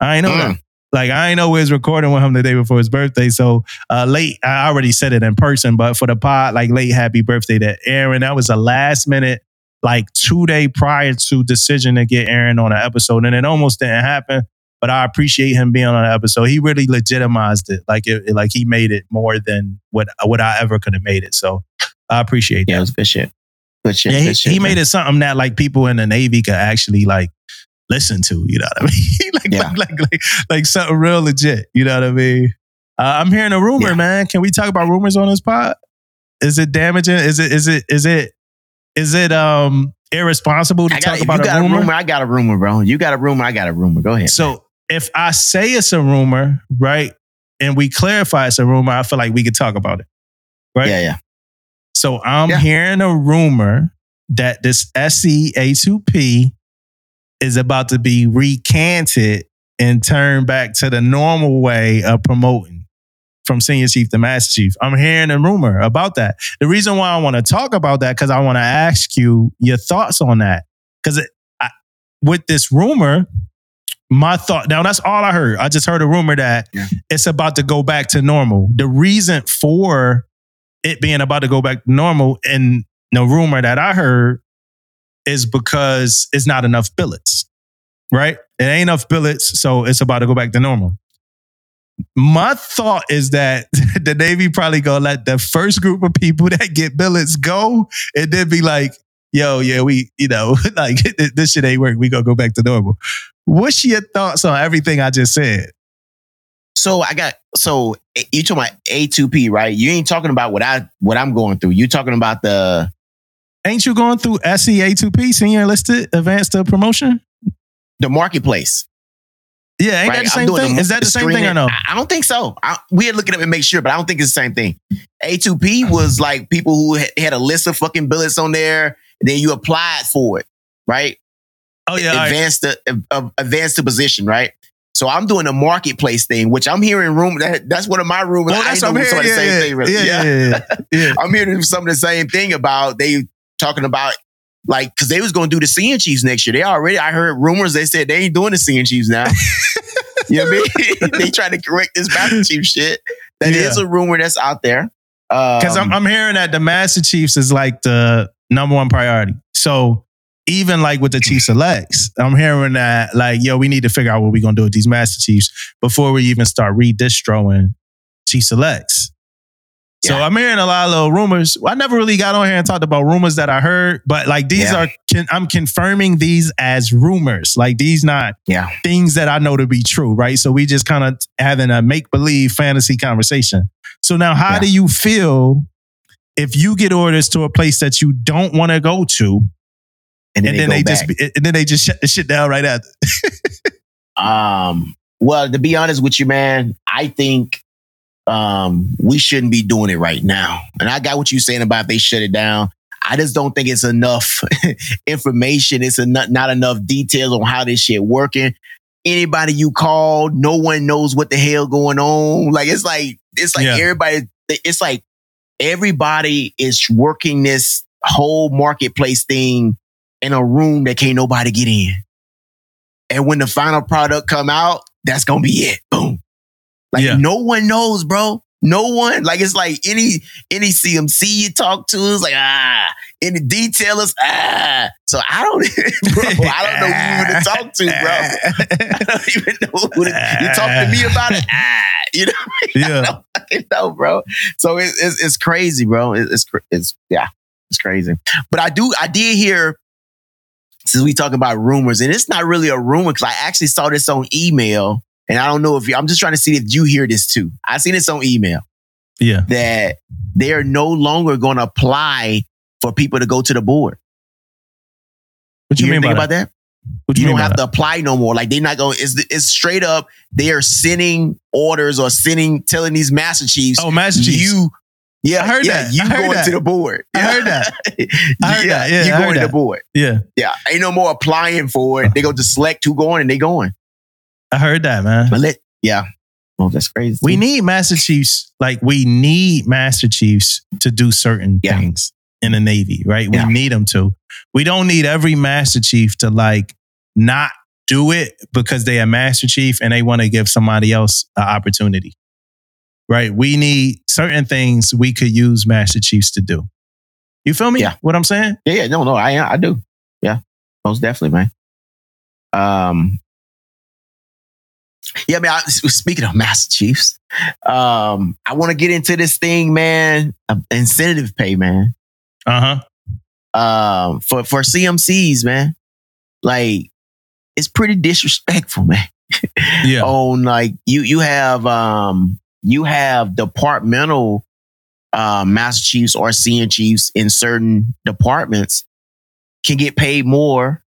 I ain't know mm. that. Like I ain't was recording with him the day before his birthday. So uh, late, I already said it in person, but for the pod, like late happy birthday to Aaron. That was a last minute, like two day prior to decision to get Aaron on an episode, and it almost didn't happen. But I appreciate him being on an episode. He really legitimized it. Like it, like he made it more than what what I ever could have made it. So I appreciate Yeah, it that. was good shit. Good shit. Yeah, he, shit, he made it something that like people in the Navy could actually like listen to. You know what I mean? like, Yeah. like, like like like something real legit. You know what I mean? Uh, I'm hearing a rumor, Yeah. man. Can we talk about rumors on this pod? Is it damaging? Is it is it is it is it um irresponsible to got, talk about got a rumor? I got a rumor, bro. You got a rumor, I got a rumor. Go ahead. So if I say it's a rumor, right, and we clarify it's a rumor, I feel like we could talk about it. right? Yeah, yeah. So I'm Yeah. hearing a rumor that this SEA2P is about to be recanted and turned back to the normal way of promoting from senior chief to master chief. I'm hearing a rumor about that. The reason why I want to talk about that because I want to ask you your thoughts on that. Because with this rumor, my thought now that's all I heard. I just heard a rumor that Yeah. it's about to go back to normal. The reason for it being about to go back to normal and the rumor that I heard is because it's not enough billets, right? It ain't enough billets, so it's about to go back to normal. My thought is that the Navy probably gonna let the first group of people that get billets go and then be like, yo, yeah, we, you know, like this shit ain't work. We gonna go back to normal. What's your thoughts on everything I just said? So I got so you talking about A2P, right? You ain't talking about what I what I'm going through. You talking about the Ain't you going through E SEA2P, senior enlisted, advanced to promotion? the marketplace. Yeah, ain't right? that the same thing? the- Is that the, the same thing or no? I, I don't think so. I, we had to look it up and make sure, but I don't think it's the same thing. A2P was like people who had, had a list of fucking billets on there, and then you applied for it, right? Oh yeah, all right. advanced to uh, advanced to position, right? So I'm doing a marketplace thing, which I'm hearing room. That, that's one of my rumors. Oh, I that's ain't what I'm know some of the hearing. same Yeah, thing. yeah, really. yeah, yeah, yeah, yeah. I'm hearing some of the same thing about they talking about like because they was going to do the Seeing Chiefs next year. They already I heard rumors. They said they ain't doing the Seeing Chiefs now. you know what I mean? they trying to correct this Master Chief shit. That is Yeah. a rumor that's out there. Because Um, I'm, I'm hearing that the Master Chiefs is like the number one priority. So even like with the Chief Selects, I'm hearing that like, yo, we need to figure out what we're gonna do with these Master Chiefs before we even start redistroing Chief Selects. So Yeah. I'm hearing a lot of little rumors. I never really got on here and talked about rumors that I heard, but like these Yeah. are, con- I'm confirming these as rumors. Like these not yeah. things that I know to be true, right? So we just kind of having a make believe fantasy conversation. So now, how Yeah. do you feel if you get orders to a place that you don't want to go to, And then, and they, then they, just and then they just shut the shit down right after? Um, well, to be honest with you, man, I think um we shouldn't be doing it right now. And I got what you're saying about they shut it down. I just don't think it's enough information. It's not enough details on how this shit working. Anybody you call, no one knows what the hell going on. Like it's like it's like Yeah. everybody. It's like everybody is working this whole marketplace thing in a room that can't nobody get in. And when the final product come out, that's gonna be it. Boom. Like Yeah. no one knows, bro. No one. Like it's like any any CMC you talk to is like ah. Any detailers ah. So I don't, bro. I don't know who to talk to, bro. I don't even know who to. You talk to me about it, ah. You know, I yeah. don't fucking know, bro. So it, it's it's crazy, bro. It- it's it's yeah, it's crazy. But I do I did hear since we talking about rumors, and it's not really a rumor because I actually saw this on email, and I don't know if you. I'm just trying to see if you hear this too. I've seen this on email Yeah. that they are no longer going to apply for people to go to the board. What you, You, mean think by about that? What You mean don't have that? to apply no more. Like they're not going. It's it's straight up. They are sending orders or sending telling these master chiefs. Oh, Master Chiefs. You, yeah, I heard yeah, that. You I going that. to the board? I Yeah. heard that. I heard that. Yeah, you going to the board? Yeah. Yeah, ain't no more applying for it. They go to select who going and they going. I heard that, man. But let, yeah, oh, that's crazy. We need Master Chiefs. Like we need Master Chiefs to do certain Yeah. things in the Navy, right? We Yeah. need them to. We don't need every Master Chief to like not do it because they are Master Chief and they want to give somebody else an opportunity. Right? We need certain things we could use Master Chiefs to do. You feel me? Yeah. What I'm saying? Yeah, yeah, no, no, I I do. Yeah, most definitely, man. Um, yeah, man. I, speaking of Master Chiefs, um, I want to get into this thing, man. uh, Incentive pay, man. Uh huh. Um, for for CMCs, man. Like, it's pretty disrespectful, man. Yeah. on like you you have um you have departmental uh master chiefs or senior chiefs in certain departments can get paid more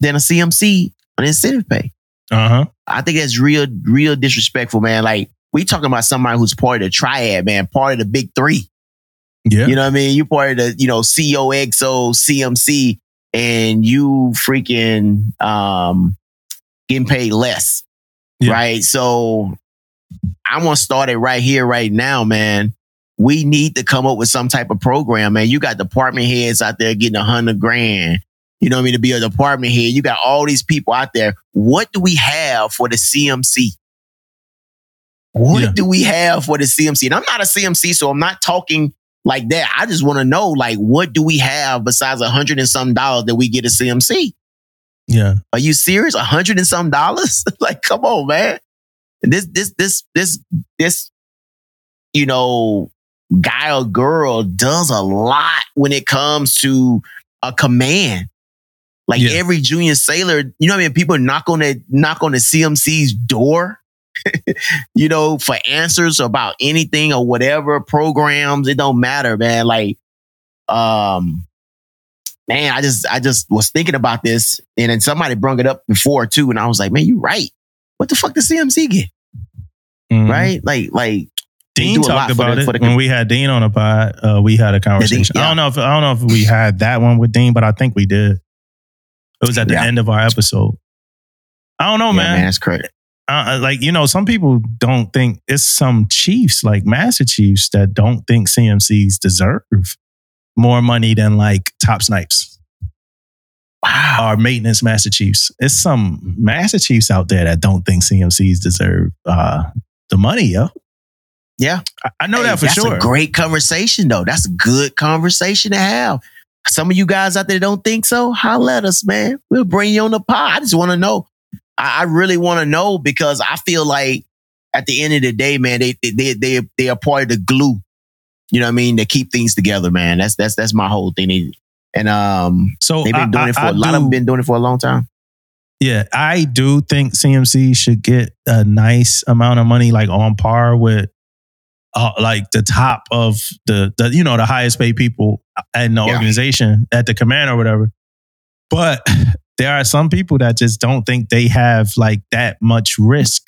than a CMC on incentive pay. Uh huh. I think that's real real disrespectful, man. Like we talking about somebody who's part of the triad, man, part of the big three. Yeah. You know what I mean? You part of the, you know, COXO, CMC, and you freaking um getting paid less. Yeah. Right. So I want to start it right here, right now, man. We need to come up with some type of program, man. You got department heads out there getting a hundred grand. You know what I mean? To be a department head. You got all these people out there. What do we have for the CMC? What Yeah. do we have for the CMC? And I'm not a CMC, so I'm not talking like that. I just want to know, like, what do we have besides a hundred and some dollars that we get a CMC? Yeah. Are you serious? A hundred and some dollars? like, come on, man. This, this, this, this, this, you know, guy or girl does a lot when it comes to a command. Like Yeah. every junior sailor, you know what I mean? People knock on the knock on the CMC's door, you know, for answers about anything or whatever programs. It don't matter, man. Like, um, man, I just I just was thinking about this, and then somebody brung it up before too, and I was like, man, you're right. What the fuck does CMC get? Mhm. Right? Like, like Dean talked for the- about for it the when we had Dean on the pod. Uh, we had a conversation. I yeah. don't know if I don't know if we had that one with Dean, but I think we did. It was at the Yeah. end of our episode. I don't know, yeah, man. man, that's correct. Uh, like you know, some people don't think it's some chiefs, like master chiefs, that don't think CMCs deserve more money than like top snipes Wow. or maintenance master chiefs. It's some master chiefs out there that don't think CMCs deserve uh, the money, yo. Yeah. I, I know Hey, that for that's sure. a great conversation, though. That's a good conversation to have. Some of you guys out there don't think so, holla at us, man. We'll bring you on the pod. I just want to know. I, I really want to know because I feel like at the end of the day, man, they they they they are part of the glue. You know what I mean? To keep things together, man. That's that's that's my whole thing. And um, so they've been I- doing it for I a lot of them been doing it for a long time. Yeah, I do think CMC should get a nice amount of money, like on par with, uh, like the top of the the you know the highest paid people in the Yeah. organization at the command or whatever. But there are some people that just don't think they have like that much risk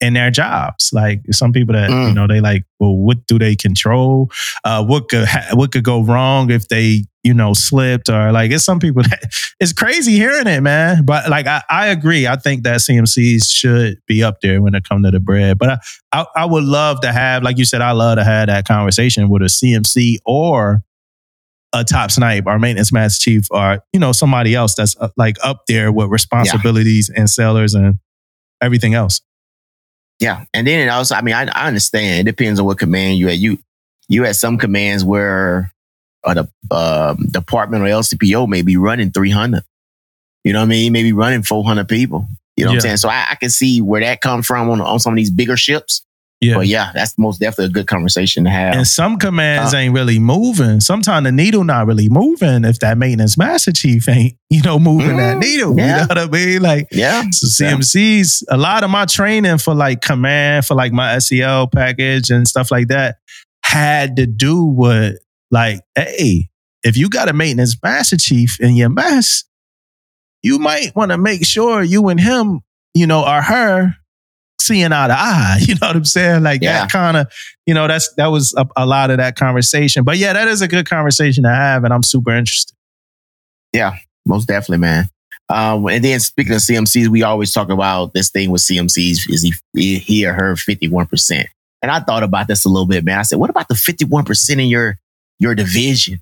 in their jobs. Like some people that Mm. you know they like, well, what do they control? Uh, what could ha- what could go wrong if they you know slipped or like it's some people that it's crazy hearing it, man. But like I, I agree. I think that CMCs should be up there when it comes to the bread. But I, I I would love to have, like you said, I love to have that conversation with a CMC or a top snipe or maintenance master chief or you know somebody else that's uh, like up there with responsibilities and sailors and everything else. Yeah, and then it also, I mean, I, I understand. It depends on what command you at. You you at some commands where uh, the um, department or LCPO may be running three hundred. You know what I mean? Maybe running four hundred people. You know what I'm saying? So I, I can see where that comes from on on some of these bigger ships. Yeah. But yeah, that's most definitely a good conversation to have. And some commands Uh, ain't really moving. Sometimes the needle not really moving if that maintenance master chief ain't, you know, moving that Mm, needle. yeah. You know what I mean? Like yeah, So Yeah. CMCs, a lot of my training for like command, for like my SEL package and stuff like that, had to do with like, hey, if you got a maintenance master chief in your mess, you might want to make sure you and him, you know, or her seeing eye to eye. You know what I'm saying? Like Yeah. that kind of, you know, that's that was a, a lot of that conversation. But yeah, that is a good conversation to have, and I'm super interested. Yeah, most definitely, man. Um, and then speaking of CMCs, we always talk about this thing with CMCs. Is he he or her fifty one percent? And I thought about this a little bit, man. I said, what about the fifty one percent in your your division?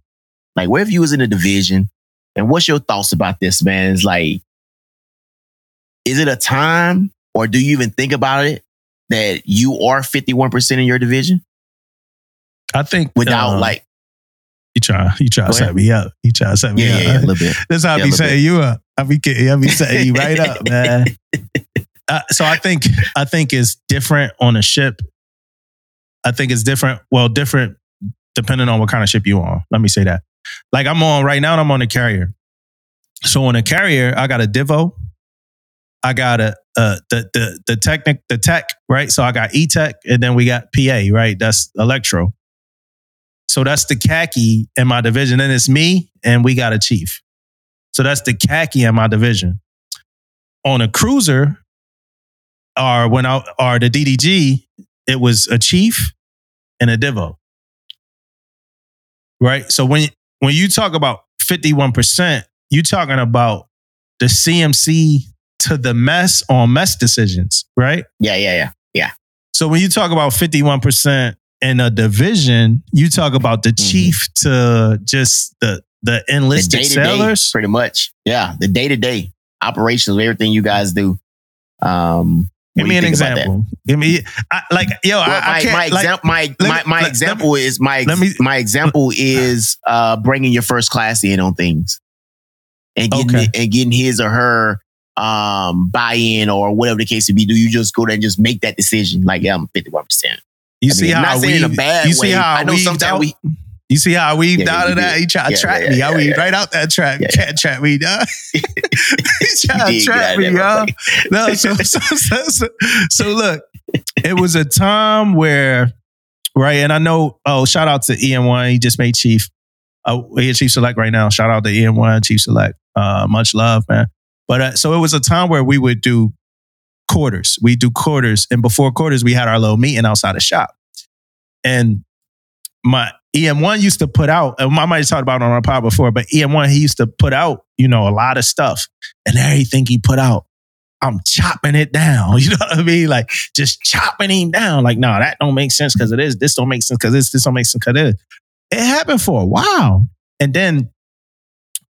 Like, where if you was in a division, and what's your thoughts about this, man? It's like, is it a time, or do you even think about it that you are fifty one percent in your division I think without uh, like, you try, you try to set me up. You try to set me yeah, up. yeah, yeah, a little bit. That's how I be setting you up. I be getting, I be setting you right up, man. Uh, so I think I think it's different on a ship. I think it's different. Well, different depending on what kind of ship you on. Let me say that. Like I'm on right now. I'm on a carrier. So on a carrier, I got a Divo. I got a uh, the the the technic the tech right. So I got E Tech, and then we got PA right. That's electro. So that's the khaki in my division. Then it's me, and we got a chief. So that's the khaki in my division. On a cruiser, or when I or the DDG, it was a chief and a divo. Right. So when when you talk about fifty one percent, you're talking about the CMC to the mess on mess decisions, right? Yeah, yeah, yeah. Yeah. So when you talk about 51% in a division, you talk about the Mhm. chief to just the the The enlisted sailors. pretty much. Yeah, the day to day operations of everything you guys do. Um, Give me an you think about that? example. Give me I, like yo, Well, I, I my, like, exam- my, let my, me- my let- example is my ex- let me- my example is uh, bringing your first class in on things and getting Okay. and getting his or her um, buy in or whatever the case may be. Do you just go there and just make that decision? Like, yeah, I'm fifty one percent. you I see mean, I'm how not saying in a we bad you see how I know sometimes we- You see how I weaved Yeah, out of that? did. He tried to Yeah, trap yeah, me. I weaved right out that trap. Can't trap me, dog. he tried to trap me, y'all. No, so, so, so, so, so look, it was a time where, right, and I know, oh, shout out to EM1. He just made Chief. Uh, he Chief Select right now. Shout out to EM1, Chief Select. Uh, much love, man. But uh, so it was a time where we would do quarters. We do quarters. And before quarters, we had our little meeting outside the shop. And my EM1 used to put out, and I might have talked about on our pod before, but EM1, he used to put out, you know, a lot of stuff. And everything he put out, I'm chopping it down. You know what I mean? Like just chopping him down. Like, no, that don't make sense because it is. This don't make sense because this. This don't make sense because it is. It happened for a while. And then,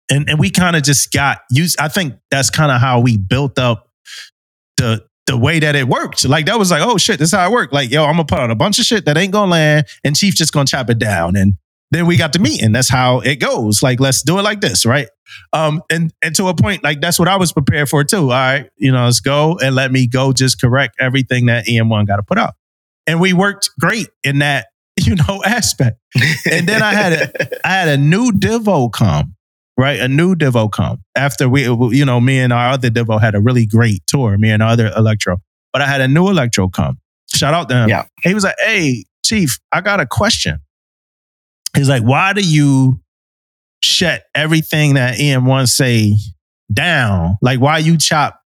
and, and we kind of just got used. I think that's kind of how we built up the the way that it worked. Like that was like, oh shit, this is how it worked. Like, yo, I'm gonna put out a bunch of shit that ain't gonna land, and Chief just gonna chop it down. And then we got the meeting. That's how it goes. Like, let's do it like this, right? Um, and and to a point, like that's what I was prepared for too. All right, you know, let's go and let me go just correct everything that EM1 got to put out. And we worked great in that, you know, aspect. And then I had a I had a new Divo come, right? A new Divo come after we, uh, you know, me and our other Divo had a really great tour, me and our other Electro. But I had a new Electro come. Shout out to him. Yeah. He was like, hey, Chief, I got a question. He's like, why do you shut everything that EM1 say down? Like, why you chop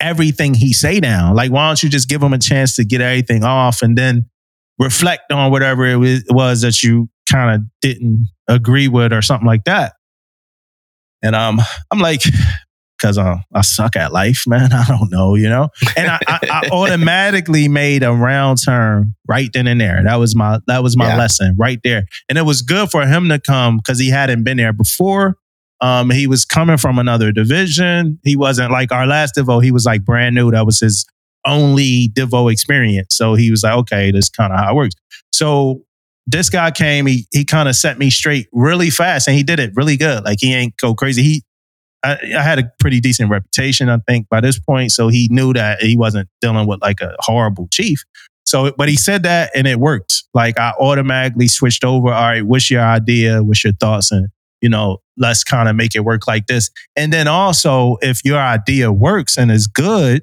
everything he say down? Like, why don't you just give him a chance to get everything off and then reflect on whatever it was that you kind of didn't agree with or something like that? And um, I'm like, because uh, I suck at life, man. I don't know, you know. And I, I, I automatically made a round turn right then and there. That was my that was my Yeah. lesson right there. And it was good for him to come because he hadn't been there before. Um, he was coming from another division. He wasn't like our last Divo. He was like brand new. That was his only Divo experience. So he was like, okay, this kind of how it works. So this guy came, he he kind of set me straight really fast, and he did it really good. Like he ain't go crazy. He I, I had a pretty decent reputation, I think, by this point. So he knew that he wasn't dealing with like a horrible chief. So, but he said that and it worked. Like I automatically switched over. All right, what's your idea? What's your thoughts? And you know, let's kind of make it work like this. And then also, if your idea works and is good,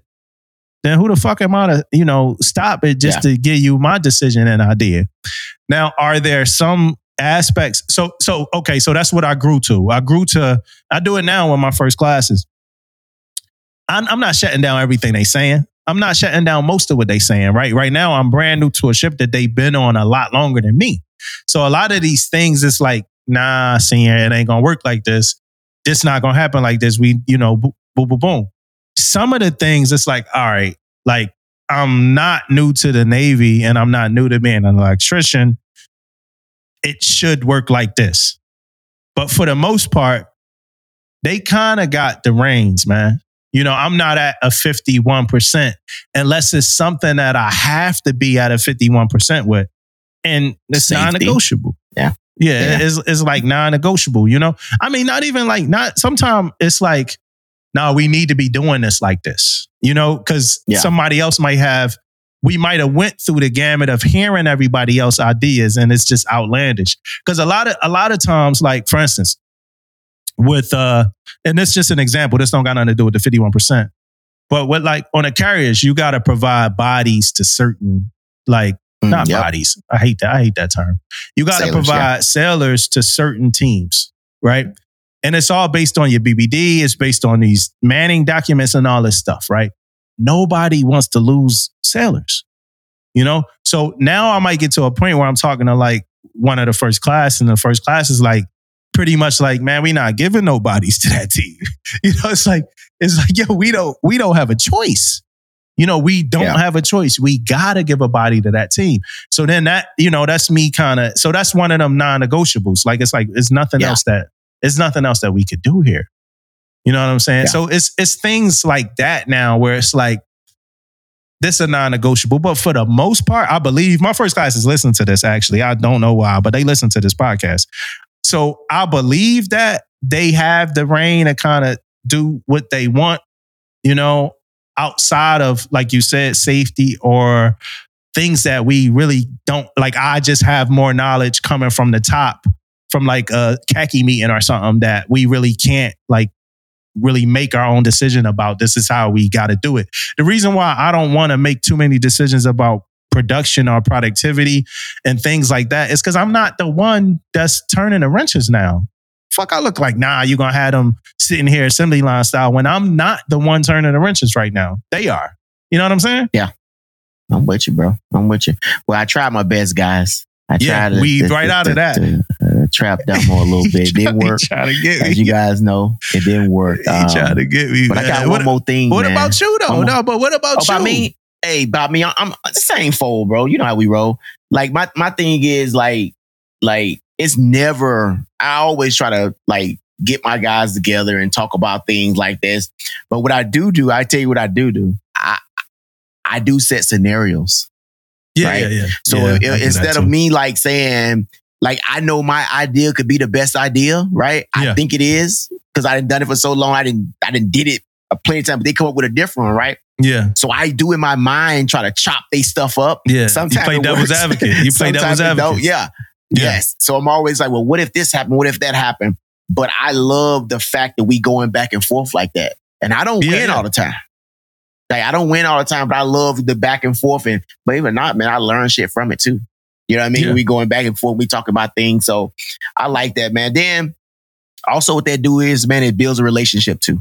then who the fuck am I to, you know, stop it just to give you my decision and idea? Now, are there some aspects? So, so okay, so that's what I grew to. I grew to. I do it now in my first classes. I'm, I'm not shutting down everything they saying. I'm not shutting down most of what they saying. Right, right now, I'm brand new to a ship that they've been on a lot longer than me. So a lot of these things, it's like, nah, senior, it ain't gonna work like this. This not gonna happen like this. We, you know, boom, boom, boom. Some of the things, it's like, all right, like I'm not new to the Navy and I'm not new to being an electrician. It should work like this. But for the most part, they kind of got the reins, man. You know, I'm not at a 51% unless it's something that I have to be at a 51% with. And it's Safety. non negotiable. Yeah. Yeah, Yeah. It's, it's like non negotiable, you know? I mean, not even like, not sometimes it's like, no, we need to be doing this like this, you know? Because Yeah. somebody else might have, we might have went through the gamut of hearing everybody else ideas and it's just outlandish. Because a lot of, a lot of times, like for instance, with uh and this just an example this don't got nothing to do with the 51% but with like on the carriers you got to provide bodies to certain like Mm, not yep. bodies i hate that i hate that term you got to provide sailors to certain teams right and it's all based on your bbd it's based on these manning documents and all this stuff right nobody wants to lose sailors you know so now i might get to a point where i'm talking to like one of the first class and the first class is like pretty much like, man, we not giving no bodies to that team. You know, it's like, it's like, yo, we don't, we don't have a choice. You know, we don't Yeah. have a choice. We gotta give a body to that team. So then that, you know, that's me kind of. So that's one of them non-negotiables. Like it's like it's nothing Yeah. else that it's nothing else that we could do here. You know what I'm saying? Yeah. So it's it's things like that now where it's like this a non-negotiable. But for the most part, I believe my first class is listening to this. Actually, I don't know why, but they listen to this podcast. So I believe that they have the reign to kind of do what they want, you know, outside of, like you said, safety or things that we really don't like. I just have more knowledge coming from the top, from like a khaki meeting or something that we really can't like really make our own decision about this is how we got to do it. The reason why I don't want to make too many decisions about production or productivity and things like that is because I'm not the one that's turning the wrenches now. Fuck, I look like, nah, you're going to have them sitting here assembly line style when I'm not the one turning the wrenches right now. They are. You know what I'm saying? Yeah. I'm with you, bro. I'm with you. Well, I tried my best, guys. I Yeah, tried to, weaved to- right to- out of that. Uh, trap Damo a little bit. It didn't work. Trying to get As you guys know, it didn't work. He Um, trying to get me. but I got man. one what, more thing. what man. about you though? One No, but what about Oh, you? about me? Hey, about me, I'm, I'm the same fold, bro. You know how we roll. Like my my thing is like like it's never. I always try to like get my guys together and talk about things like this. But what I do do, I tell you what I do do. I I do set scenarios. Yeah, right? yeah, yeah. So Yeah, i- I do that instead of me like saying, like, I know my idea could be the best idea, right? Yeah. I think it is because I didn't done it for so long. I didn't, I didn't did it a plenty of times, but they come up with a different one, right? yeah, So I do in my mind try to chop they stuff up. yeah. Sometimes you play devil's works. advocate. You play devil's advocate. Yeah. Yeah. Yes. So I'm always like, well, what if this happened? What if that happened? But I love the fact that we going back and forth like that. And I don't Yeah, win yeah. all the time. Like I don't win all the time, but I love the back and forth. And believe it or not, man, I learn shit from it too. You know what I mean? Yeah. We going back and forth, we talk about things. So I like that, man. Then also what that do is, man, it builds a relationship too.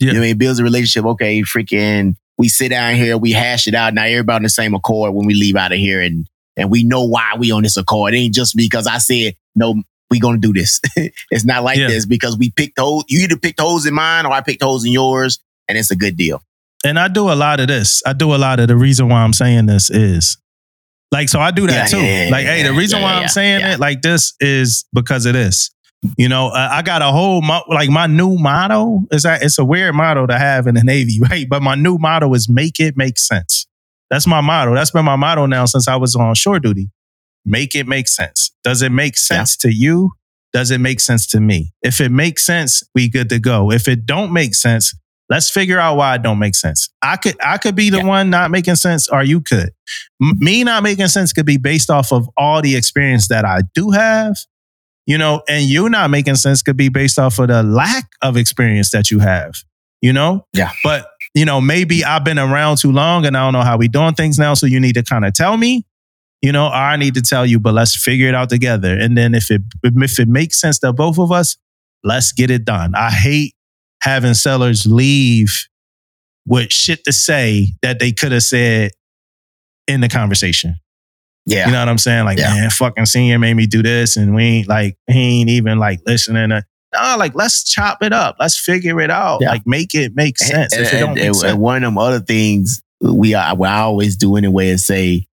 Yeah. You know I mean? It builds a relationship. Okay, freaking, we sit down here, we hash it out. Now everybody on the same accord when we leave out of here and and we know why we on this accord. It ain't just because I said no we gonna do this. it's not like Yeah. this because we picked holes. You either picked holes in mine or I picked holes in yours, and it's a good deal. And I do a lot of this. I do a lot of the reason why I'm saying this is like, so I do that Yeah, too. yeah, yeah, like, hey, the reason why I'm saying it like this is because of this. You know, uh, I got a whole mo- like my new motto is that it's a weird motto to have in the Navy, right? But my new motto is make it make sense. That's my motto. That's been my motto now since I was on shore duty. Make it make sense. Does it make sense to you? Does it make sense to me? If it makes sense, we good to go. If it don't make sense, let's figure out why it don't make sense. I could I could be the Yeah. one not making sense, or you could. M- me not making sense could be based off of all the experience that I do have, you know, and you not making sense could be based off of the lack of experience that you have, you know? Yeah. But, you know, maybe I've been around too long and I don't know how we doing things now. So you need to kind of tell me, you know, or I need to tell you, but let's figure it out together. And then if it if it makes sense to both of us, let's get it done. I hate having sellers leave with shit to say that they could have said in the conversation. Yeah. You know what I'm saying? Like, Yeah. man, fucking senior made me do this, and we ain't like he ain't even like listening. To, no, like let's chop it up. Let's figure it out. Yeah. Like make it make sense. And, and- don't make and- sense, and one of them other things we are, I always do anyway is say,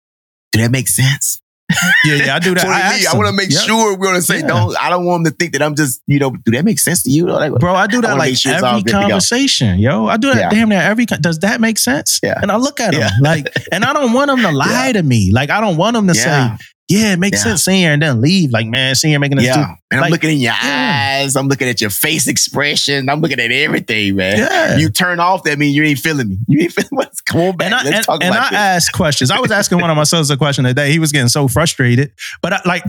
"Do that make sense?" yeah, yeah, I do that. I, me, I want to make Yep. sure we're gonna say, Yeah. "Don't." I don't want them to think that I'm just, you know, do that make sense to you? Like, Bro, I do that wanna like sure every good to go. conversation, yo. I do that Yeah. damn near every. con- Does that make sense? Yeah. And I look at them like, and I don't want them to lie to me. Like, I don't want them to say, "Yeah, it makes Yeah. sense, senior," and then leave. Like, man, senior making us yeah. And I'm like- looking in your Yeah. eyes. I'm looking at your face expression. I'm looking at everything, man. Yeah. You turn off, that means you ain't feeling me. You ain't feeling what's on back. And I, Let's and, talk and about I this. asked questions. I was asking one of my sons a question today. He was getting so frustrated, but I, like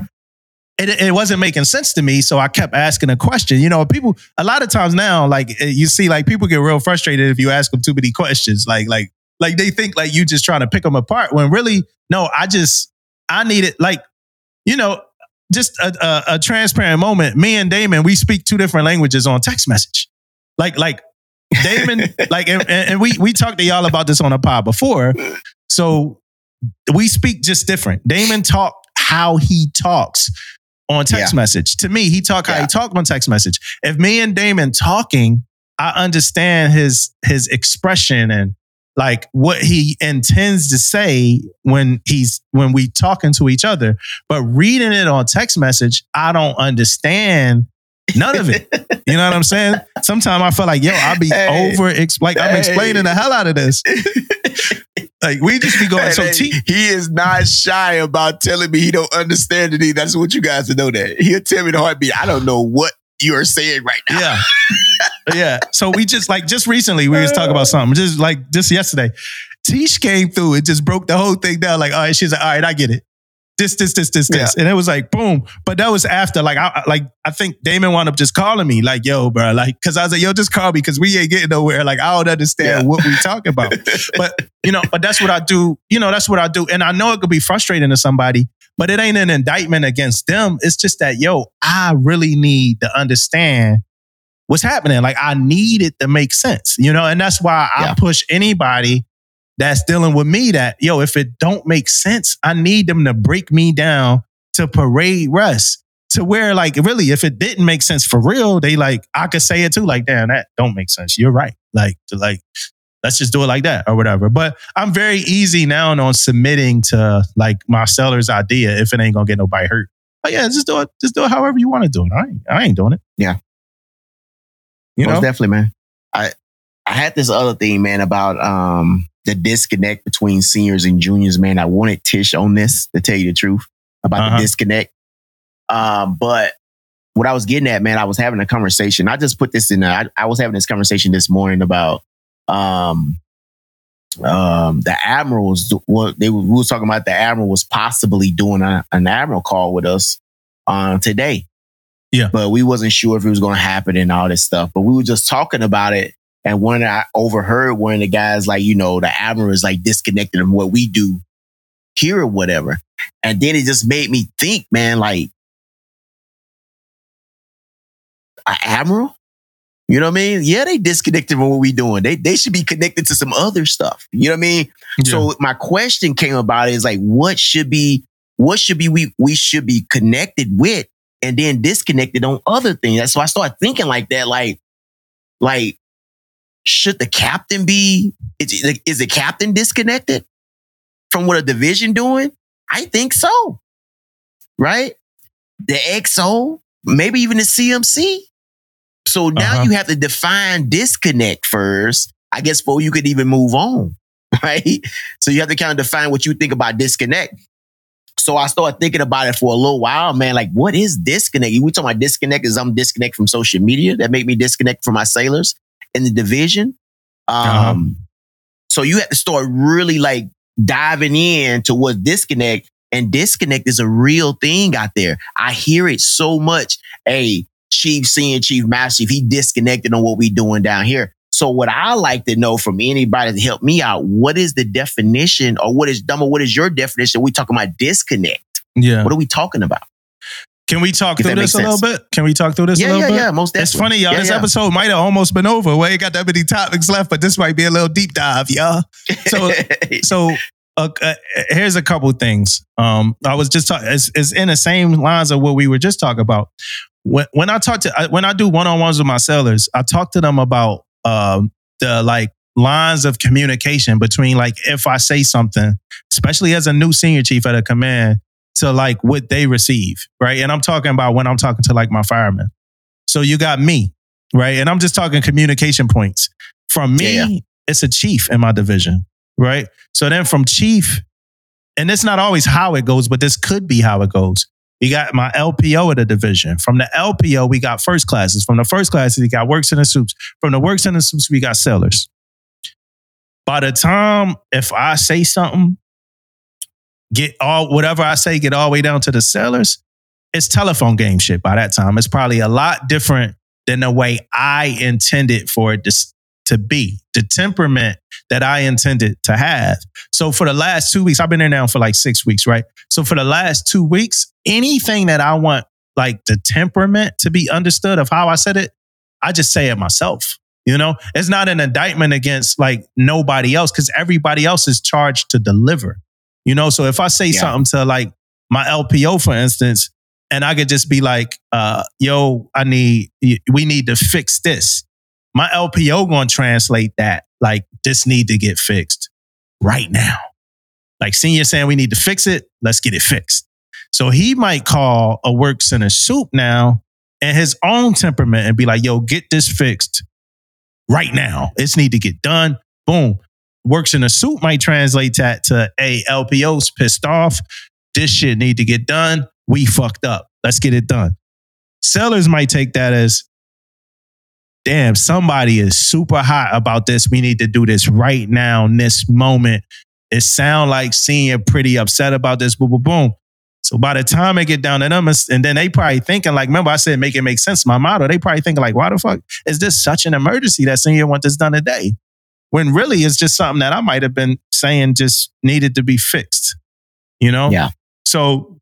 it, it wasn't making sense to me. So I kept asking a question. You know, people a lot of times now, like eh, you see, like people get real frustrated if you ask them too many questions. Like, like, like they think like you just trying to pick them apart. When really, no, I just I needed like, you know, just a, a, a transparent moment. Me and Damon, we speak two different languages on text message. Like, like Damon, like, and, and we we talked to y'all about this on a pod before. So we speak just different. Damon talk how he talks on text message. To me, he talk how Yeah. he talk on text message. If me and Damon talking, I understand his his expression and like what he intends to say when he's when we talking to each other. But reading it on text message, I don't understand none of it. You know what I'm saying? Sometimes I feel like, yo, I'll be Hey. over like I'm explaining the hell out of this. Like we just be going Hey, so hey, T he is not shy about telling me he don't understand it. That's what you guys to know that. He'll tell me the heartbeat. I don't know what you are saying right now. Yeah. yeah. So we just like just recently we was talking about something. Just like just yesterday. Tish came through and just broke the whole thing down. Like, all right, she's like, all right, I get it. This, this, this, this, this. And it was like, boom. But that was after, like, I like I think Damon wound up just calling me, like, yo, bro, like, cause I was like, yo, just call me because we ain't getting nowhere. Like, I don't understand Yeah. what we talking about. but you know, but that's what I do. You know, that's what I do. And I know it could be frustrating to somebody, but it ain't an indictment against them. It's just that, yo, I really need to understand what's happening. Like I need it to make sense, you know, and that's why I Yeah. push anybody that's dealing with me that, yo, if it don't make sense, I need them to break me down to parade rest to where like really if it didn't make sense for real, they like I could say it too, like, damn, that don't make sense. You're right. Like to like let's just do it like that or whatever. But I'm very easy now on submitting to like my seller's idea if it ain't gonna get nobody hurt. But yeah, just do it, just do it however you want to do it. I ain't, I ain't doing it. Yeah. You Most know? definitely, man. I I had this other thing, man, about um the disconnect between seniors and juniors, man. I wanted Tish on this to tell you the truth about Uh-huh. the disconnect. Um, but what I was getting at, man, I was having a conversation. I just put this in. I, I was having this conversation this morning about um um the admirals. What they were, we was talking about the admiral was possibly doing a, an admiral call with us on today but we wasn't sure if it was going to happen and all this stuff. But we were just talking about it. And when I overheard one of the guys, like, you know, the admiral is like disconnected from what we do here or whatever. And then it just made me think, man, like, an admiral? You know what I mean? Yeah, they disconnected from what we doing. They they should be connected to some other stuff. You know what I mean? So my question came about is like, what should be, what should be we we should be connected with and then disconnected on other things. So I started thinking like that, like, like, should the captain be, is, is the captain disconnected from what a division doing? I think so. Right? The XO, maybe even the CMC. So now Uh-huh. you have to define disconnect first, I guess, before you could even move on. Right? So you have to kind of define what you think about disconnect. So I started thinking about it for a little while, man. Like, what is disconnect? We talking about disconnect is I'm disconnect from social media that make me disconnect from my sailors in the division. Um, Uh-huh. so you have to start really like diving in to what disconnect and disconnect is a real thing out there. I hear it so much. Hey, Chief seeing Chief Master Chief, he disconnected on what we doing down here. So what I like to know from anybody to help me out, what is the definition or what is Damo, what is your definition? We talking about disconnect. Yeah. What are we talking about? Can we talk If through this a little bit? Can we talk through this a yeah, little yeah, bit? yeah. Most It's funny, y'all. Yeah, this yeah. episode might have almost been over. We ain't got that many topics left, but this might be a little deep dive, y'all. So, so uh, uh, here's a couple things. Um, I was just talking. It's, it's in the same lines of what we were just talking about. When when I talk to I- when I do one on ones with my sellers, I talk to them about um, the like lines of communication between like if I say something, especially as a new senior chief at a command, to like what they receive, right? And I'm talking about when I'm talking to like my firemen. So you got me, right? And I'm just talking communication points. From me, Yeah. it's a chief in my division, right? So then from chief, and it's not always how it goes, but this could be how it goes. We got my LPO of the division. From the LPO, we got first classes. From the first classes, we got works in the soups. From the works in the soups, we got sellers. By the time if I say something, get all whatever I say, get all the way down to the sellers, it's telephone game shit by that time. It's probably a lot different than the way I intended for it to, to be, the temperament that I intended to have. So for the last two weeks, I've been there now for like six weeks, right? So for the last two weeks, anything that I want, like the temperament to be understood of how I said it, I just say it myself. You know, it's not an indictment against like nobody else because everybody else is charged to deliver. You know, so if I say Yeah. something to like my LPO, for instance, and I could just be like, uh, yo, I need, we need to fix this. My LPO to translate that like this need to get fixed right now. Like senior saying we need to fix it, let's get it fixed. So he might call a works in a soup now and his own temperament and be like, yo, get this fixed right now. It's need to get done. Boom. Works in a suit might translate that to a LPO's pissed off. This shit need to get done. We fucked up. Let's get it done. Sellers might take that as, damn, somebody is super hot about this. We need to do this right now in this moment. It sound like senior pretty upset about this. Boom, boom, boom. So by the time I get down to them, and then they probably thinking like, remember I said make it make sense. My motto. They probably thinking like, why the fuck is this such an emergency that senior want this done today? When really it's just something that I might have been saying just needed to be fixed. You know? Yeah. So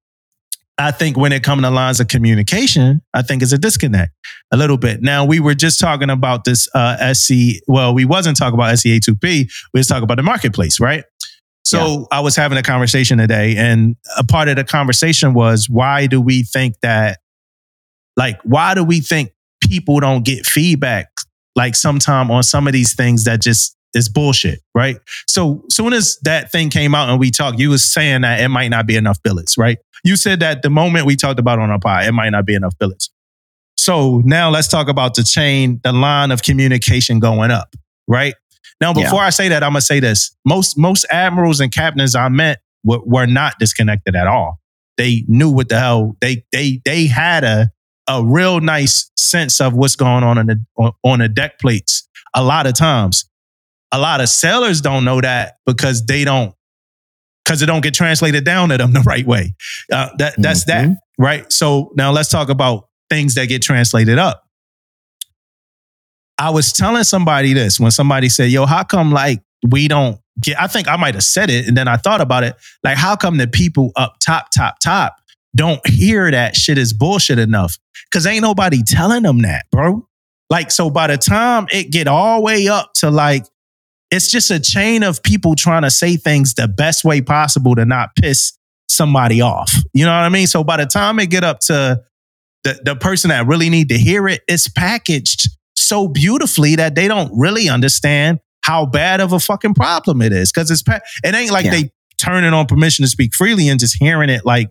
I think when it comes to lines of communication, I think it's a disconnect a little bit. Now we were just talking about this uh, SC. Well, we wasn't talking about SEA2P. We was talking about the marketplace, right? So I was having a conversation today, and a part of the conversation was why do we think that, like, why do we think people don't get feedback like sometime on some of these things that just is bullshit, right? So soon as that thing came out and we talked, you was saying that it might not be enough billets, right? You said that the moment we talked about on our pod, it might not be enough billets. So now let's talk about the chain, the line of communication going up, right? Now, Yeah. before I say that, I'm gonna say this: most most admirals and captains I met were, were not disconnected at all. They knew what the hell they they they had a a real nice sense of what's going on in the, on, on the deck plates. A lot of times, a lot of sellers don't know that because they don't because it don't get translated down to them the right way. Uh, that that's that Mhm. right. So now let's talk about things that get translated up. I was telling somebody this when somebody said, "Yo, how come like we don't get?" I think I might have said it, and then I thought about it. Like, how come the people up top, top, top don't hear that shit is bullshit enough? Because ain't nobody telling them that, bro. Like, so by the time it get all the way up to like, it's just a chain of people trying to say things the best way possible to not piss somebody off. You know what I mean? So by the time it get up to the, the person that really need to hear it, it is packaged so beautifully that they don't really understand how bad of a fucking problem it is. Cause it's, pa- it ain't like Yeah. they turning on permission to speak freely and just hearing it like,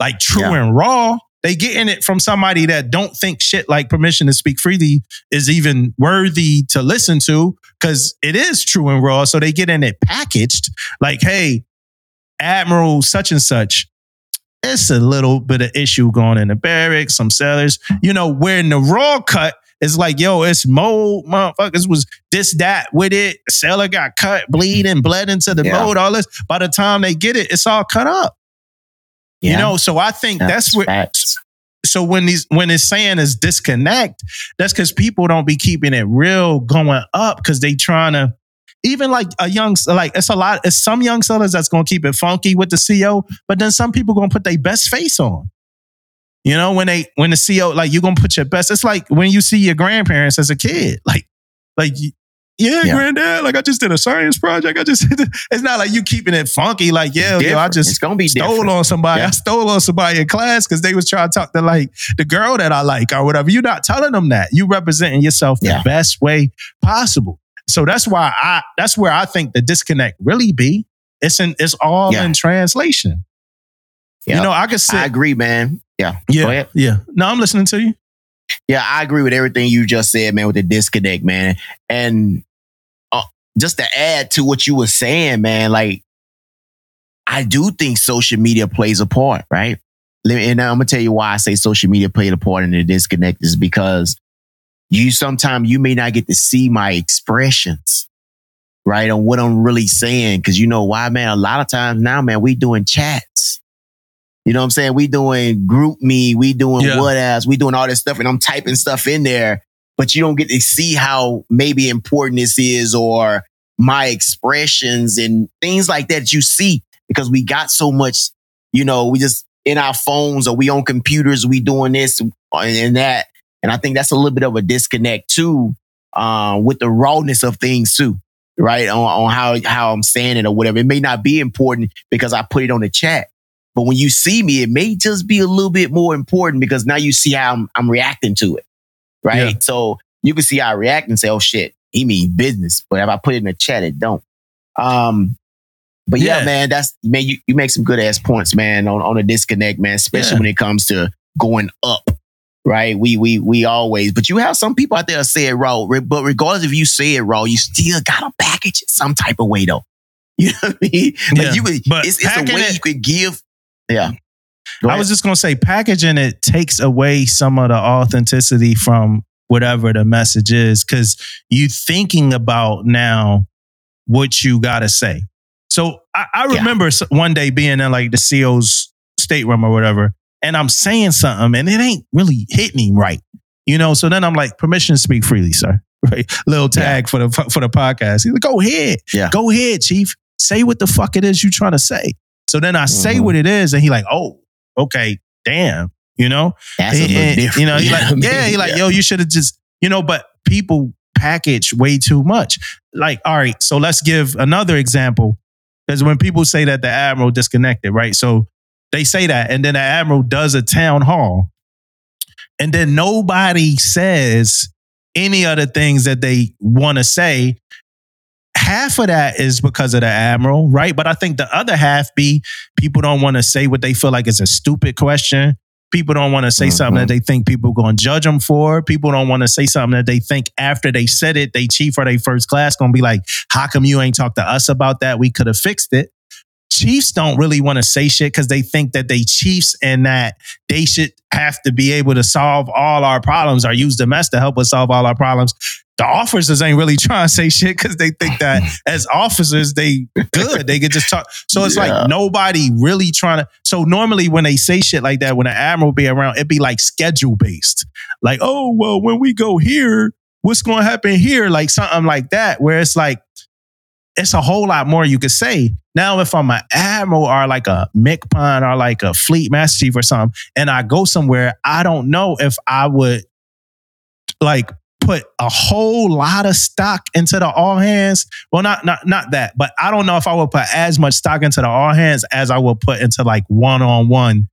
like true Yeah. and raw. They getting it from somebody that don't think shit like permission to speak freely is even worthy to listen to because it is true and raw. So they get in it packaged like, hey, Admiral such and such. It's a little bit of issue going in the barracks, some sellers. You know, where in the raw cut, it's like, yo, it's mold, motherfuckers was this, that with it. Seller got cut, bleeding, bled into the Yeah. mold, all this. By the time they get it, it's all cut up. You know, so I think that's where facts. so when these when it's saying is disconnect, that's because people don't be keeping it real going up because they trying to even like a young like it's a lot it's some young sellers that's gonna keep it funky with the CO, but then some people gonna put their best face on. You know, when they when the CO like you gonna put your best. It's like when you see your grandparents as a kid, like like yeah, Yeah. granddad, like I just did a science project. I just it's not like you keeping it funky, like, yeah, yo, I just it's gonna be stole different. on somebody. Yeah. I stole on somebody in class because they was trying to talk to like the girl that I like or whatever. You're not telling them that. You representing yourself the Yeah. best way possible. So that's why I that's where I think the disconnect really be. It's in it's all in translation. Yeah. You know, I could sit. I agree, man. Yeah. yeah, Go ahead. yeah. No, I'm listening to you. Yeah, I agree with everything you just said, man, with the disconnect, man. And just to add to what you were saying, man, like, I do think social media plays a part, right? And I'm to tell you why I say social media played a part in the disconnect is because you sometimes you may not get to see my expressions, right? On what I'm really saying. Cause you know why, man? A lot of times now, man, we doing chats. You know what I'm saying? We doing GroupMe, we doing Yeah. what else, we doing all this stuff, and I'm typing stuff in there, but you don't get to see how maybe important this is or my expressions and things like that you see because we got so much, you know, we just in our phones or we on computers, we doing this and that. And I think that's a little bit of a disconnect too, uh, with the rawness of things too, right? On, on how, how I'm saying it or whatever. It may not be important because I put it on the chat. But when you see me, it may just be a little bit more important because now you see how I'm, I'm reacting to it. Right. Yeah. So you can see how I react and say, oh shit, he means business. But if I put it in the chat, it don't. Um, but yeah, Yeah. man, that's man, you, you make some good ass points, man, on, on a disconnect, man, especially Yeah. when it comes to going up. Right. We we we always, but you have some people out there that say it raw. But regardless if you say it raw, you still gotta package it some type of way though. You know what I mean? Like Yeah, you could but it's, it's a way it- you could give. Yeah. I was just gonna say packaging it takes away some of the authenticity from whatever the message is because you thinking about now what you gotta say. So I, I remember s- one day being in like the CEO's stateroom or whatever, and I'm saying something and it ain't really hitting him right. You know, so then I'm like, permission to speak freely, sir. Right. Little tag for the for the podcast. He's like, go ahead. Yeah. Go ahead, chief. Say what the fuck it is you trying to say. So then I say Mhm. what it is, and he like, oh, okay, damn, you know, That's a little different. you know, know like, what I mean? yeah, he like, yo, you should have just, you know, but people package way too much. Like, all right, so let's give another example. Because when people say that the admiral disconnected, right? So they say that, and then the admiral does a town hall, and then nobody says any other things that they want to say. Half of that is because of the admiral, right? But I think the other half be people don't want to say what they feel like is a stupid question. People don't want to say something Mhm. that they think people going to judge them for. People don't want to say something that they think after they said it, they chief or they first class going to be like, how come you ain't talked to us about that? We could have fixed it. Chiefs don't really want to say shit because they think that they chiefs and that they should have to be able to solve all our problems or use the mess to help us solve all our problems. The officers ain't really trying to say shit because they think that as officers, they good. They could just talk. So it's Yeah. like nobody really trying to. So normally when they say shit like that, when an admiral be around, it'd be like schedule based. Like, oh, well, when we go here, what's going to happen here? Like something like that, where it's like, it's a whole lot more you could say. Now, if I'm an admiral or like a MCPON or like a fleet master chief or something, and I go somewhere, I don't know if I would like put a whole lot of stock into the all hands. Well, not not not that, but I don't know if I would put as much stock into the all hands as I would put into like one on one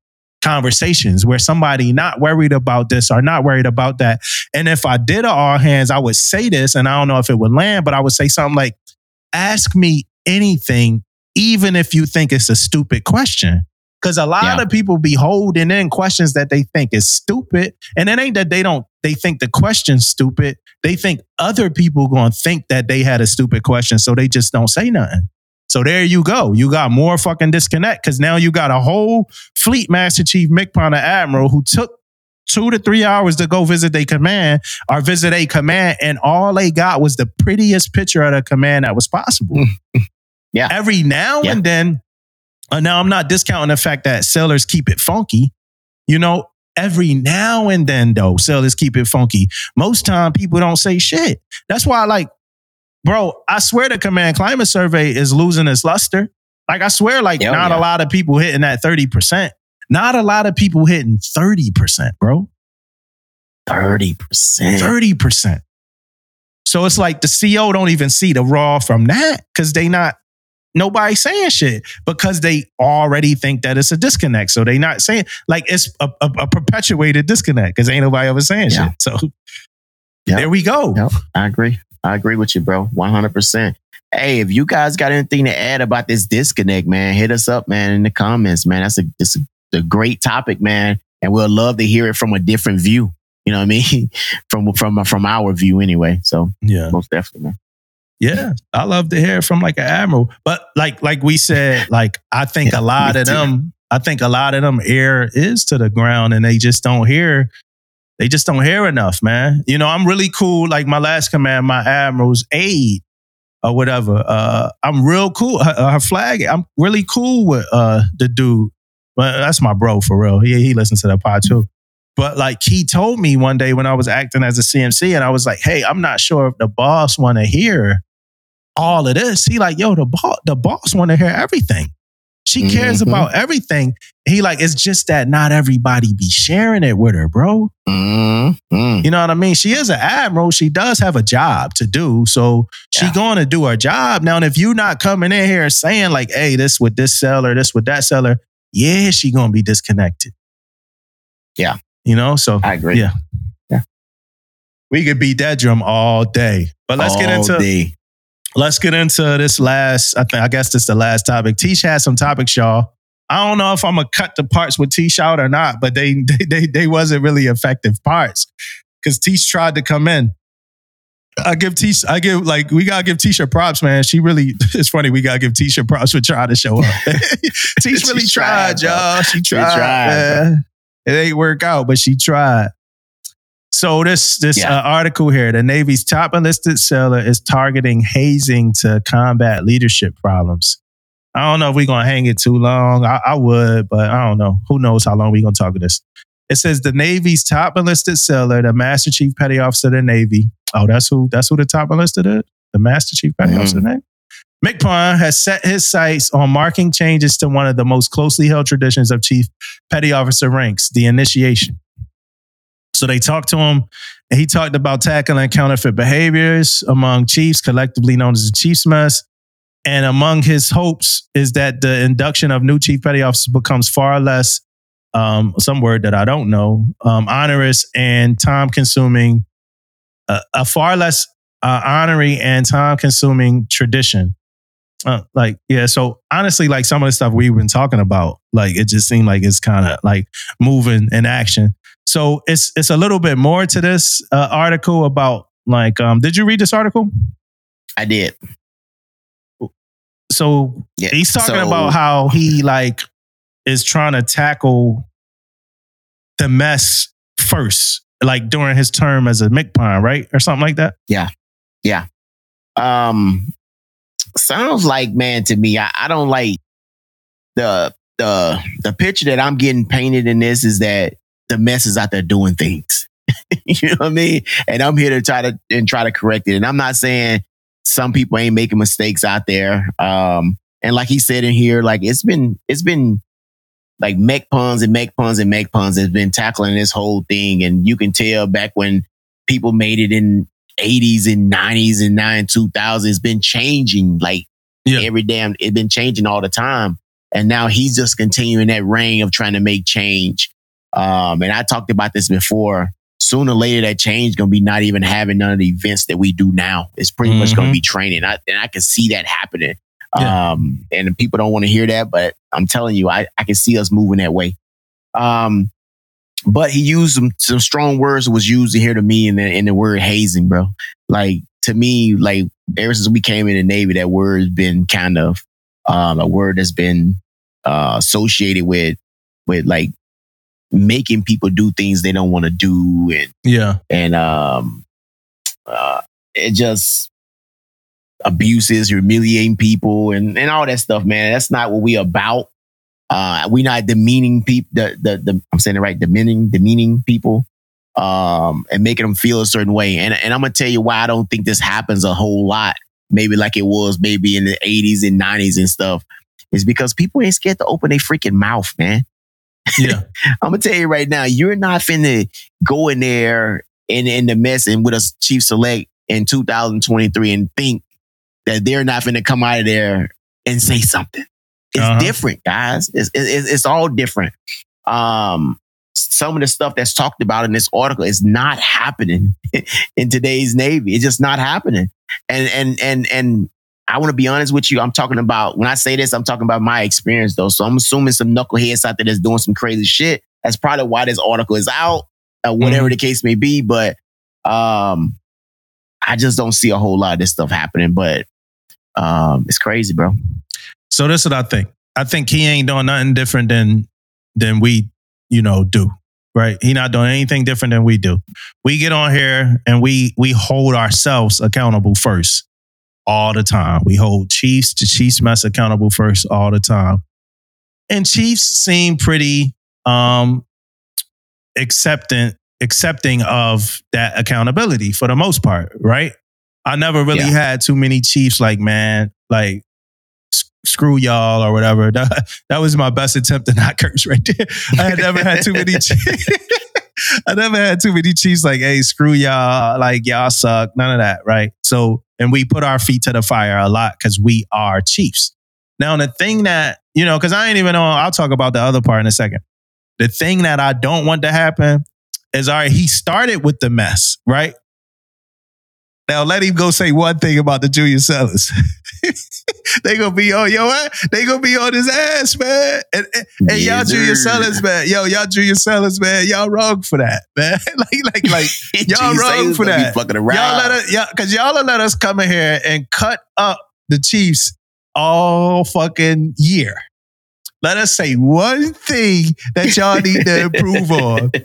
conversations where somebody not worried about this or not worried about that. And if I did all hands, I would say this, and I don't know if it would land, but I would say something like, ask me anything, even if you think it's a stupid question. Because a lot Yeah. of people be holding in questions that they think is stupid. And it ain't that they don't, they think the question's stupid. They think other people gonna think that they had a stupid question. So they just don't say nothing. So there you go. You got more fucking disconnect because now you got a whole fleet master chief, MCPON or Admiral, who took two to three hours to go visit a command or visit a command, and all they got was the prettiest picture of the command that was possible. Yeah. Every now Yeah. and then, uh, now I'm not discounting the fact that sailors keep it funky. You know, every now and then though, sailors keep it funky. Most time people don't say shit. That's why, like, bro, I swear the command climate survey is losing its luster. Like, I swear, like, Hell not yeah. a lot of people hitting that 30%. Not a lot of people hitting 30%, bro. 30%. 30%. So it's like the CO don't even see the raw from that because they not nobody saying shit because they already think that it's a disconnect. So they not saying like it's a, a, a perpetuated disconnect because ain't nobody ever saying Yeah. shit. So Yeah. there we go. Yep, I agree. I agree with you, bro. 100%. Hey, if you guys got anything to add about this disconnect, man, hit us up, man, in the comments, man. That's a, it's a, a great topic, man. And we'll love to hear it from a different view. You know what I mean? from, from, from our view anyway. So Yeah. most definitely, man. Yeah. I love to hear from like an admiral. But like like we said, like I think Yeah, a lot of too. them, I think a lot of them air is to the ground and they just don't hear they just don't hear enough, man. You know, I'm really cool. Like my last command, my admiral's aide or whatever. Uh, I'm real cool. Her, her flag, I'm really cool with uh the dude. But that's my bro for real. He he listens to that pod too. But like he told me one day when I was acting as a CMC, and I was like, "Hey, I'm not sure if the boss want to hear all of this." He like, "Yo, the boss, the boss want to hear everything. She cares Mhm. about everything." He like, "It's just that not everybody be sharing it with her, bro." Mm, mm. You know what I mean? She is an admiral. She does have a job to do. So she Yeah. going to do her job. Now, and if you not coming in here saying like, hey, this with this seller, this with that seller, yeah, she to be disconnected. Yeah. You know, so I agree. Yeah. Yeah. We could beat that drum all day. But let's get into day. let's get into this last. I think I guess this is the last topic. Teach has some topics, y'all. I don't know if I'm gonna cut the parts with Teach out or not, but they they they, they wasn't really effective parts because Teach tried to come in. I give Teach, I give like we gotta give Tisha props, man. She really it's funny. We gotta give Tisha props for trying to show up. Tisha really tried, tried, y'all. She tried. tried, man. It ain't work out, but she tried. So this this Yeah. uh, article here, the Navy's top enlisted sailor is targeting hazing to combat leadership problems. I don't know if we're gonna hang it too long. I, I would, but I don't know. Who knows how long we're gonna talk of this? It says the Navy's top enlisted sailor, the Master Chief Petty Officer of the Navy. Oh, that's who. That's who the top enlisted is. The Master Chief Petty Mhm. Officer of the Navy. MCPON has set his sights on marking changes to one of the most closely held traditions of Chief Petty Officer ranks, the initiation. So they talked to him, and he talked about tackling counterfeit behaviors among chiefs, collectively known as the Chiefs Mess. And among his hopes is that the induction of new chief petty officers becomes far less, um, some word that I don't know, um, onerous and time consuming, uh, a far less uh, honorary and time consuming tradition. Uh, like, yeah, so honestly, like some of the stuff we've been talking about, like it just seemed like it's kind of like moving in action. So it's it's a little bit more to this uh, article about like, um, did you read this article? I did. so Yeah. he's talking So- about how he like is trying to tackle the mess first, like during his term as a MCPON, right? Or something like that. Yeah. Yeah. Um, sounds like man to me. I, I don't like the the the picture that I'm getting painted in this is that the mess is out there doing things. you know what I mean? And I'm here to try to and try to correct it. And I'm not saying some people ain't making mistakes out there. Um, and like he said in here, like it's been it's been like MCPONs and MCPONs and MCPONs has been tackling this whole thing. And you can tell back when people made it in 80s and 90s and 9 2000s it's been changing like Yeah. every damn it's been changing all the time and now he's just continuing that reign of trying to make change. Um, and I talked about this before. Sooner or later, that change gonna be not even having none of the events that we do now. It's pretty much gonna Mhm. be training, I, and I can see that happening. Yeah. Um, and people don't want to hear that, but I'm telling you, I, I can see us moving that way. Um, but he used some, some strong words that was used here to me in the in the word hazing, bro. Like to me, like ever since we came in the Navy, that word has been kind of um, a word that's been uh, associated with with like making people do things they don't want to do and Yeah. and um uh it just abuses humiliating people and and all that stuff man. That's not what we about. Uh we not demeaning people the, the the i'm saying it right demeaning demeaning people um and making them feel a certain way. And and i'm gonna tell you why i don't think this happens a whole lot maybe like it was maybe in the 80s and 90s and stuff is because people ain't scared to open their freaking mouth man. Yeah. I'm gonna tell you right now, you're not finna go in there in in the mess and with us Chief Select in 2023 and think that they're not going to come out of there and say something. It's Uh-huh. different, guys. It's, it's it's all different. Um, some of the stuff that's talked about in this article is not happening in today's Navy. It's just not happening. And and and and I want to be honest with you. I'm talking about when I say this, I'm talking about my experience though. So I'm assuming some knuckleheads out there that's doing some crazy shit. That's probably why this article is out, uh, whatever the case may be. But um, I just don't see a whole lot of this stuff happening. But um, it's crazy, bro. So this is what I think. I think he ain't doing nothing different than than we, you know, do. Right? He not doing anything different than we do. We get on here and we we hold ourselves accountable first all the time. We hold Chiefs to Chiefs mess accountable first all the time. And Chiefs seem pretty um accepting accepting of that accountability for the most part, right? I never really Yeah. had too many Chiefs like, man, like screw y'all or whatever. That, that was my best attempt to not curse right there. I had never had too many Chiefs. I never had too many Chiefs like, hey, screw y'all, like y'all suck. None of that, right? So, and we put our feet to the fire a lot because we are Chiefs. Now, the thing that, you know, because I ain't even on, I'll talk about the other part in a second. The thing that I don't want to happen is all right, he started with the mess, right? Now let him go say one thing about the junior sellers. they gonna be on yo, what? They gonna be on his ass, man. And, and, and y'all junior sellers, man. Yo, y'all junior sellers, man. Y'all wrong for that, man. like, like, like, Y'all wrong for that. Fucking around. y'all let us, yeah, because y'all let us come in here and cut up the Chiefs all fucking year. Let us say one thing that y'all need to improve on.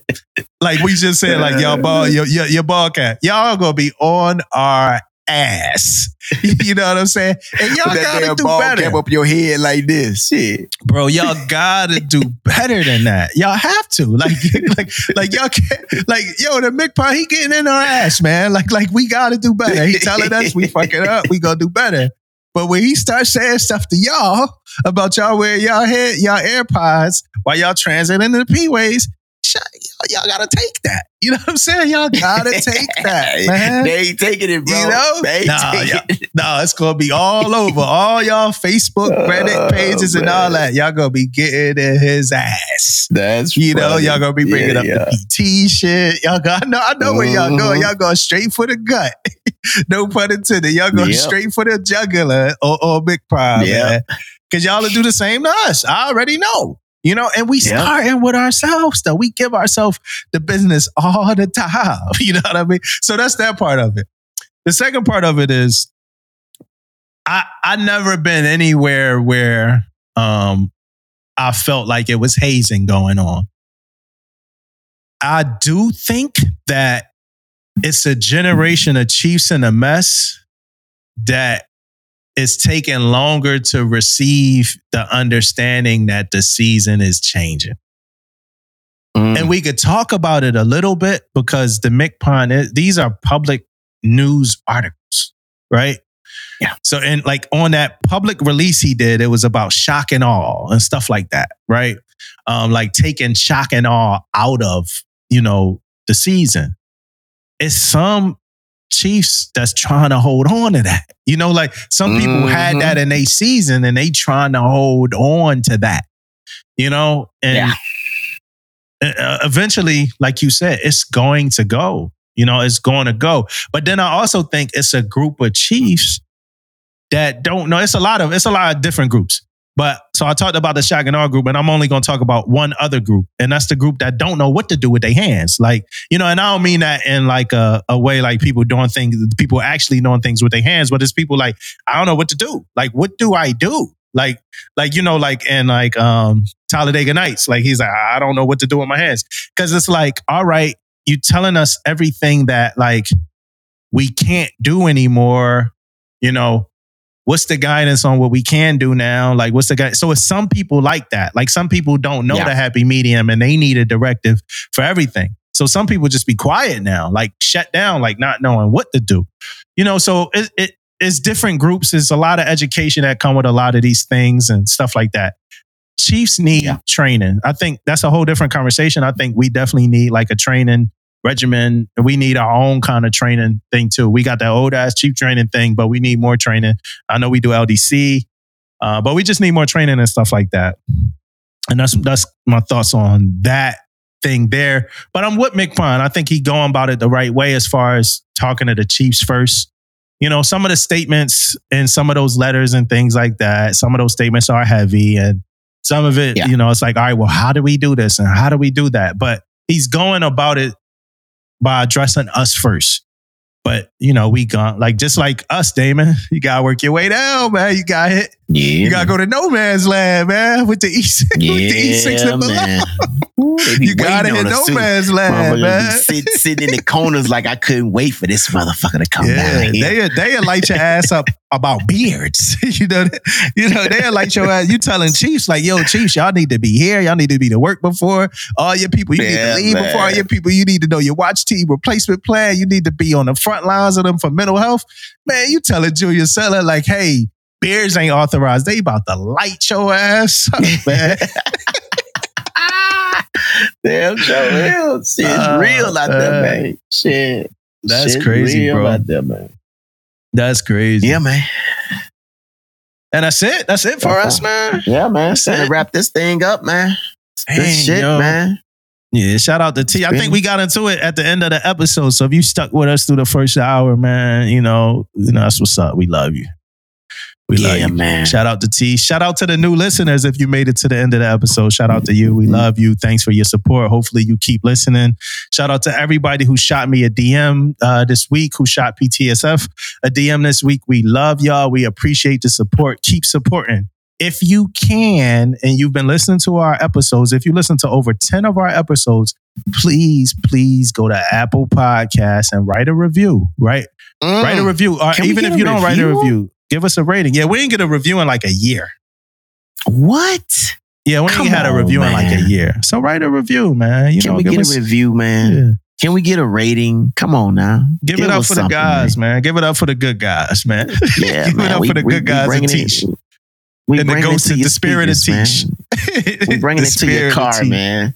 Like we just said, like y'all ball, your, your, your ball cat. Y'all gonna be on our ass. you know what I'm saying? And y'all gotta do ball better. cap up your head like this. Shit. Bro, y'all gotta do better than that. Y'all have to. Like, like, like y'all can't like, yo, the MCPON, he getting in our ass, man. Like, like we gotta do better. He telling us we fucking up, we gonna do better. But when he starts saying stuff to y'all about y'all wearing y'all head, y'all AirPods while y'all transiting into the P-Ways, shut- y'all, y'all gotta take that. You know what I'm saying? Y'all gotta take that, man. They ain't taking it, bro. You know? They ain't Nah, it. No, it's gonna be all over. All y'all Facebook, Reddit Oh, pages, and all that. Y'all gonna be getting in his ass. That's You know, y'all gonna be bringing Yeah, up yeah. the PT shit. Y'all got, I know, I know where y'all going. Mm-hmm. Y'all going straight for the gut. no pun intended. Y'all going Yep. straight for the jugular or, or big prime, Yep. man. Cause y'all will do the same to us. I already know. You know, and we Yep. starting with ourselves though. We give ourselves the business all the time. You know what I mean? So that's that part of it. The second part of it is I I never been anywhere where um I felt like it was hazing going on. I do think that it's a generation of Chiefs in a mess that is taking longer to receive the understanding that the season is changing. Mm. And we could talk about it a little bit because the MCPON, these are public news articles, right? Yeah. So, and like on that public release he did, it was about shock and awe and stuff like that, right? Um, like taking shock and awe out of, you know, the season. It's some Chiefs that's trying to hold on to that. You know, like some people had Mhm. that in a season and they trying to hold on to that. You know, and Yeah. eventually, like you said, it's going to go. You know, it's going to go. But then I also think it's a group of Chiefs that don't know. It's a lot of it's a lot of different groups. But so I talked about the R group, and I'm only going to talk about one other group, and that's the group that don't know what to do with their hands. Like you know, and I don't mean that in like a, a way like people doing things, people actually doing things with their hands, but it's people like I don't know what to do. Like what do I do? Like like you know like in like um Talladega Nights, like he's like I don't know what to do with my hands because it's like all right, you telling us everything that like we can't do anymore. You know, what's the guidance on what we can do now? Like, what's the guy? So it's some people like that. Like some people don't know Yeah. the happy medium and they need a directive for everything. So some people just be quiet now, like shut down, like not knowing what to do. You know, so it, it it's different groups. There's a lot of education that come with a lot of these things and stuff like that. Chiefs need Yeah. training. I think that's a whole different conversation. I think we definitely need like a training regimen. And we need our own kind of training thing too. We got that old ass cheap training thing, but we need more training. I know we do LDC, uh, but we just need more training and stuff like that. And that's that's my thoughts on that thing there. But I'm with MCPON. I think he going about it the right way as far as talking to the Chiefs first. You know, some of the statements and some of those letters and things like that, some of those statements are heavy and some of it, Yeah. you know, it's like, all right, well, how do we do this and how do we do that? But he's going about it by addressing us first. But you know, we gone like just like us, Damon. You gotta work your way down, man. You got hit. Yeah. You gotta go to no man's land, man. With the East, with the East six Yeah, and below. man. Ooh, You gotta hit no man's land, man. sit, sitting in the corners like I couldn't wait for this motherfucker to come Yeah, they they light your ass up about beards. you know, you know they light your ass. You telling Chiefs like, yo, Chiefs, y'all need to be here. Y'all need to be to work before all your people. You Yeah, need to leave before all your people. You need to know your watch team replacement plan. You need to be on the front lines of them for mental health. Man, you telling Julius Seller like, hey, beards ain't authorized. They about to light your ass up, man. Damn, show real. Shit's Uh, real out there, uh, man. Shit. That's Shit's crazy, real bro. Out there, man. That's crazy. Yeah, man. And that's it. That's it for us, man. Yeah, man. That's to wrap this thing up, man. Dang, shit, yo. man. Yeah, shout out to T. I think we got into it at the end of the episode. So if you stuck with us through the first hour, man, you know, you know that's what's up. We love you. We love you. man. Shout out to T. Shout out to the new listeners if you made it to the end of the episode. Shout out to you. We love you. Thanks for your support. Hopefully you keep listening. Shout out to everybody who shot me a DM uh, this week, who shot PTSF a DM this week. We love y'all. We appreciate the support. Keep supporting. If you can, and you've been listening to our episodes, if you listen to over 10 of our episodes, please, please go to Apple Podcasts and write a review, right? Mm. Write a review. Or even if you don't write a review? Give us a rating. Yeah, we didn't get a review in like a year. What? Yeah, we Come ain't had a on, review in like a year. So write a review, man. You Can know, we give get us, a review, man? yeah. Can we get a rating? Come on now. Give, Give it up for the guys, man. Give it up for the good guys, man. Yeah, Give it man. up we, for the we- good we guys and bringing it- teach. We and the it ghost to of the spirit of speakers, teach. man. We bringing it to your car, man.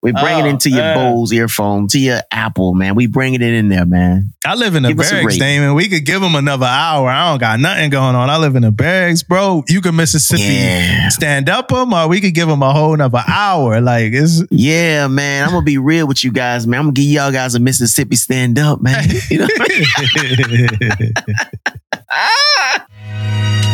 We bringing Oh, it into your man. Bose earphone, to your Apple, man. We bringing it in there, man. I live in the Give barracks. Damon. We could give them another hour. I don't got nothing going on. I live in the barracks, bro. You can Mississippi Yeah. stand up them, or we could give them a whole another hour. Like it's Yeah, man. I'm gonna be real with you guys, man. I'm gonna give y'all guys a Mississippi stand up, man. You know?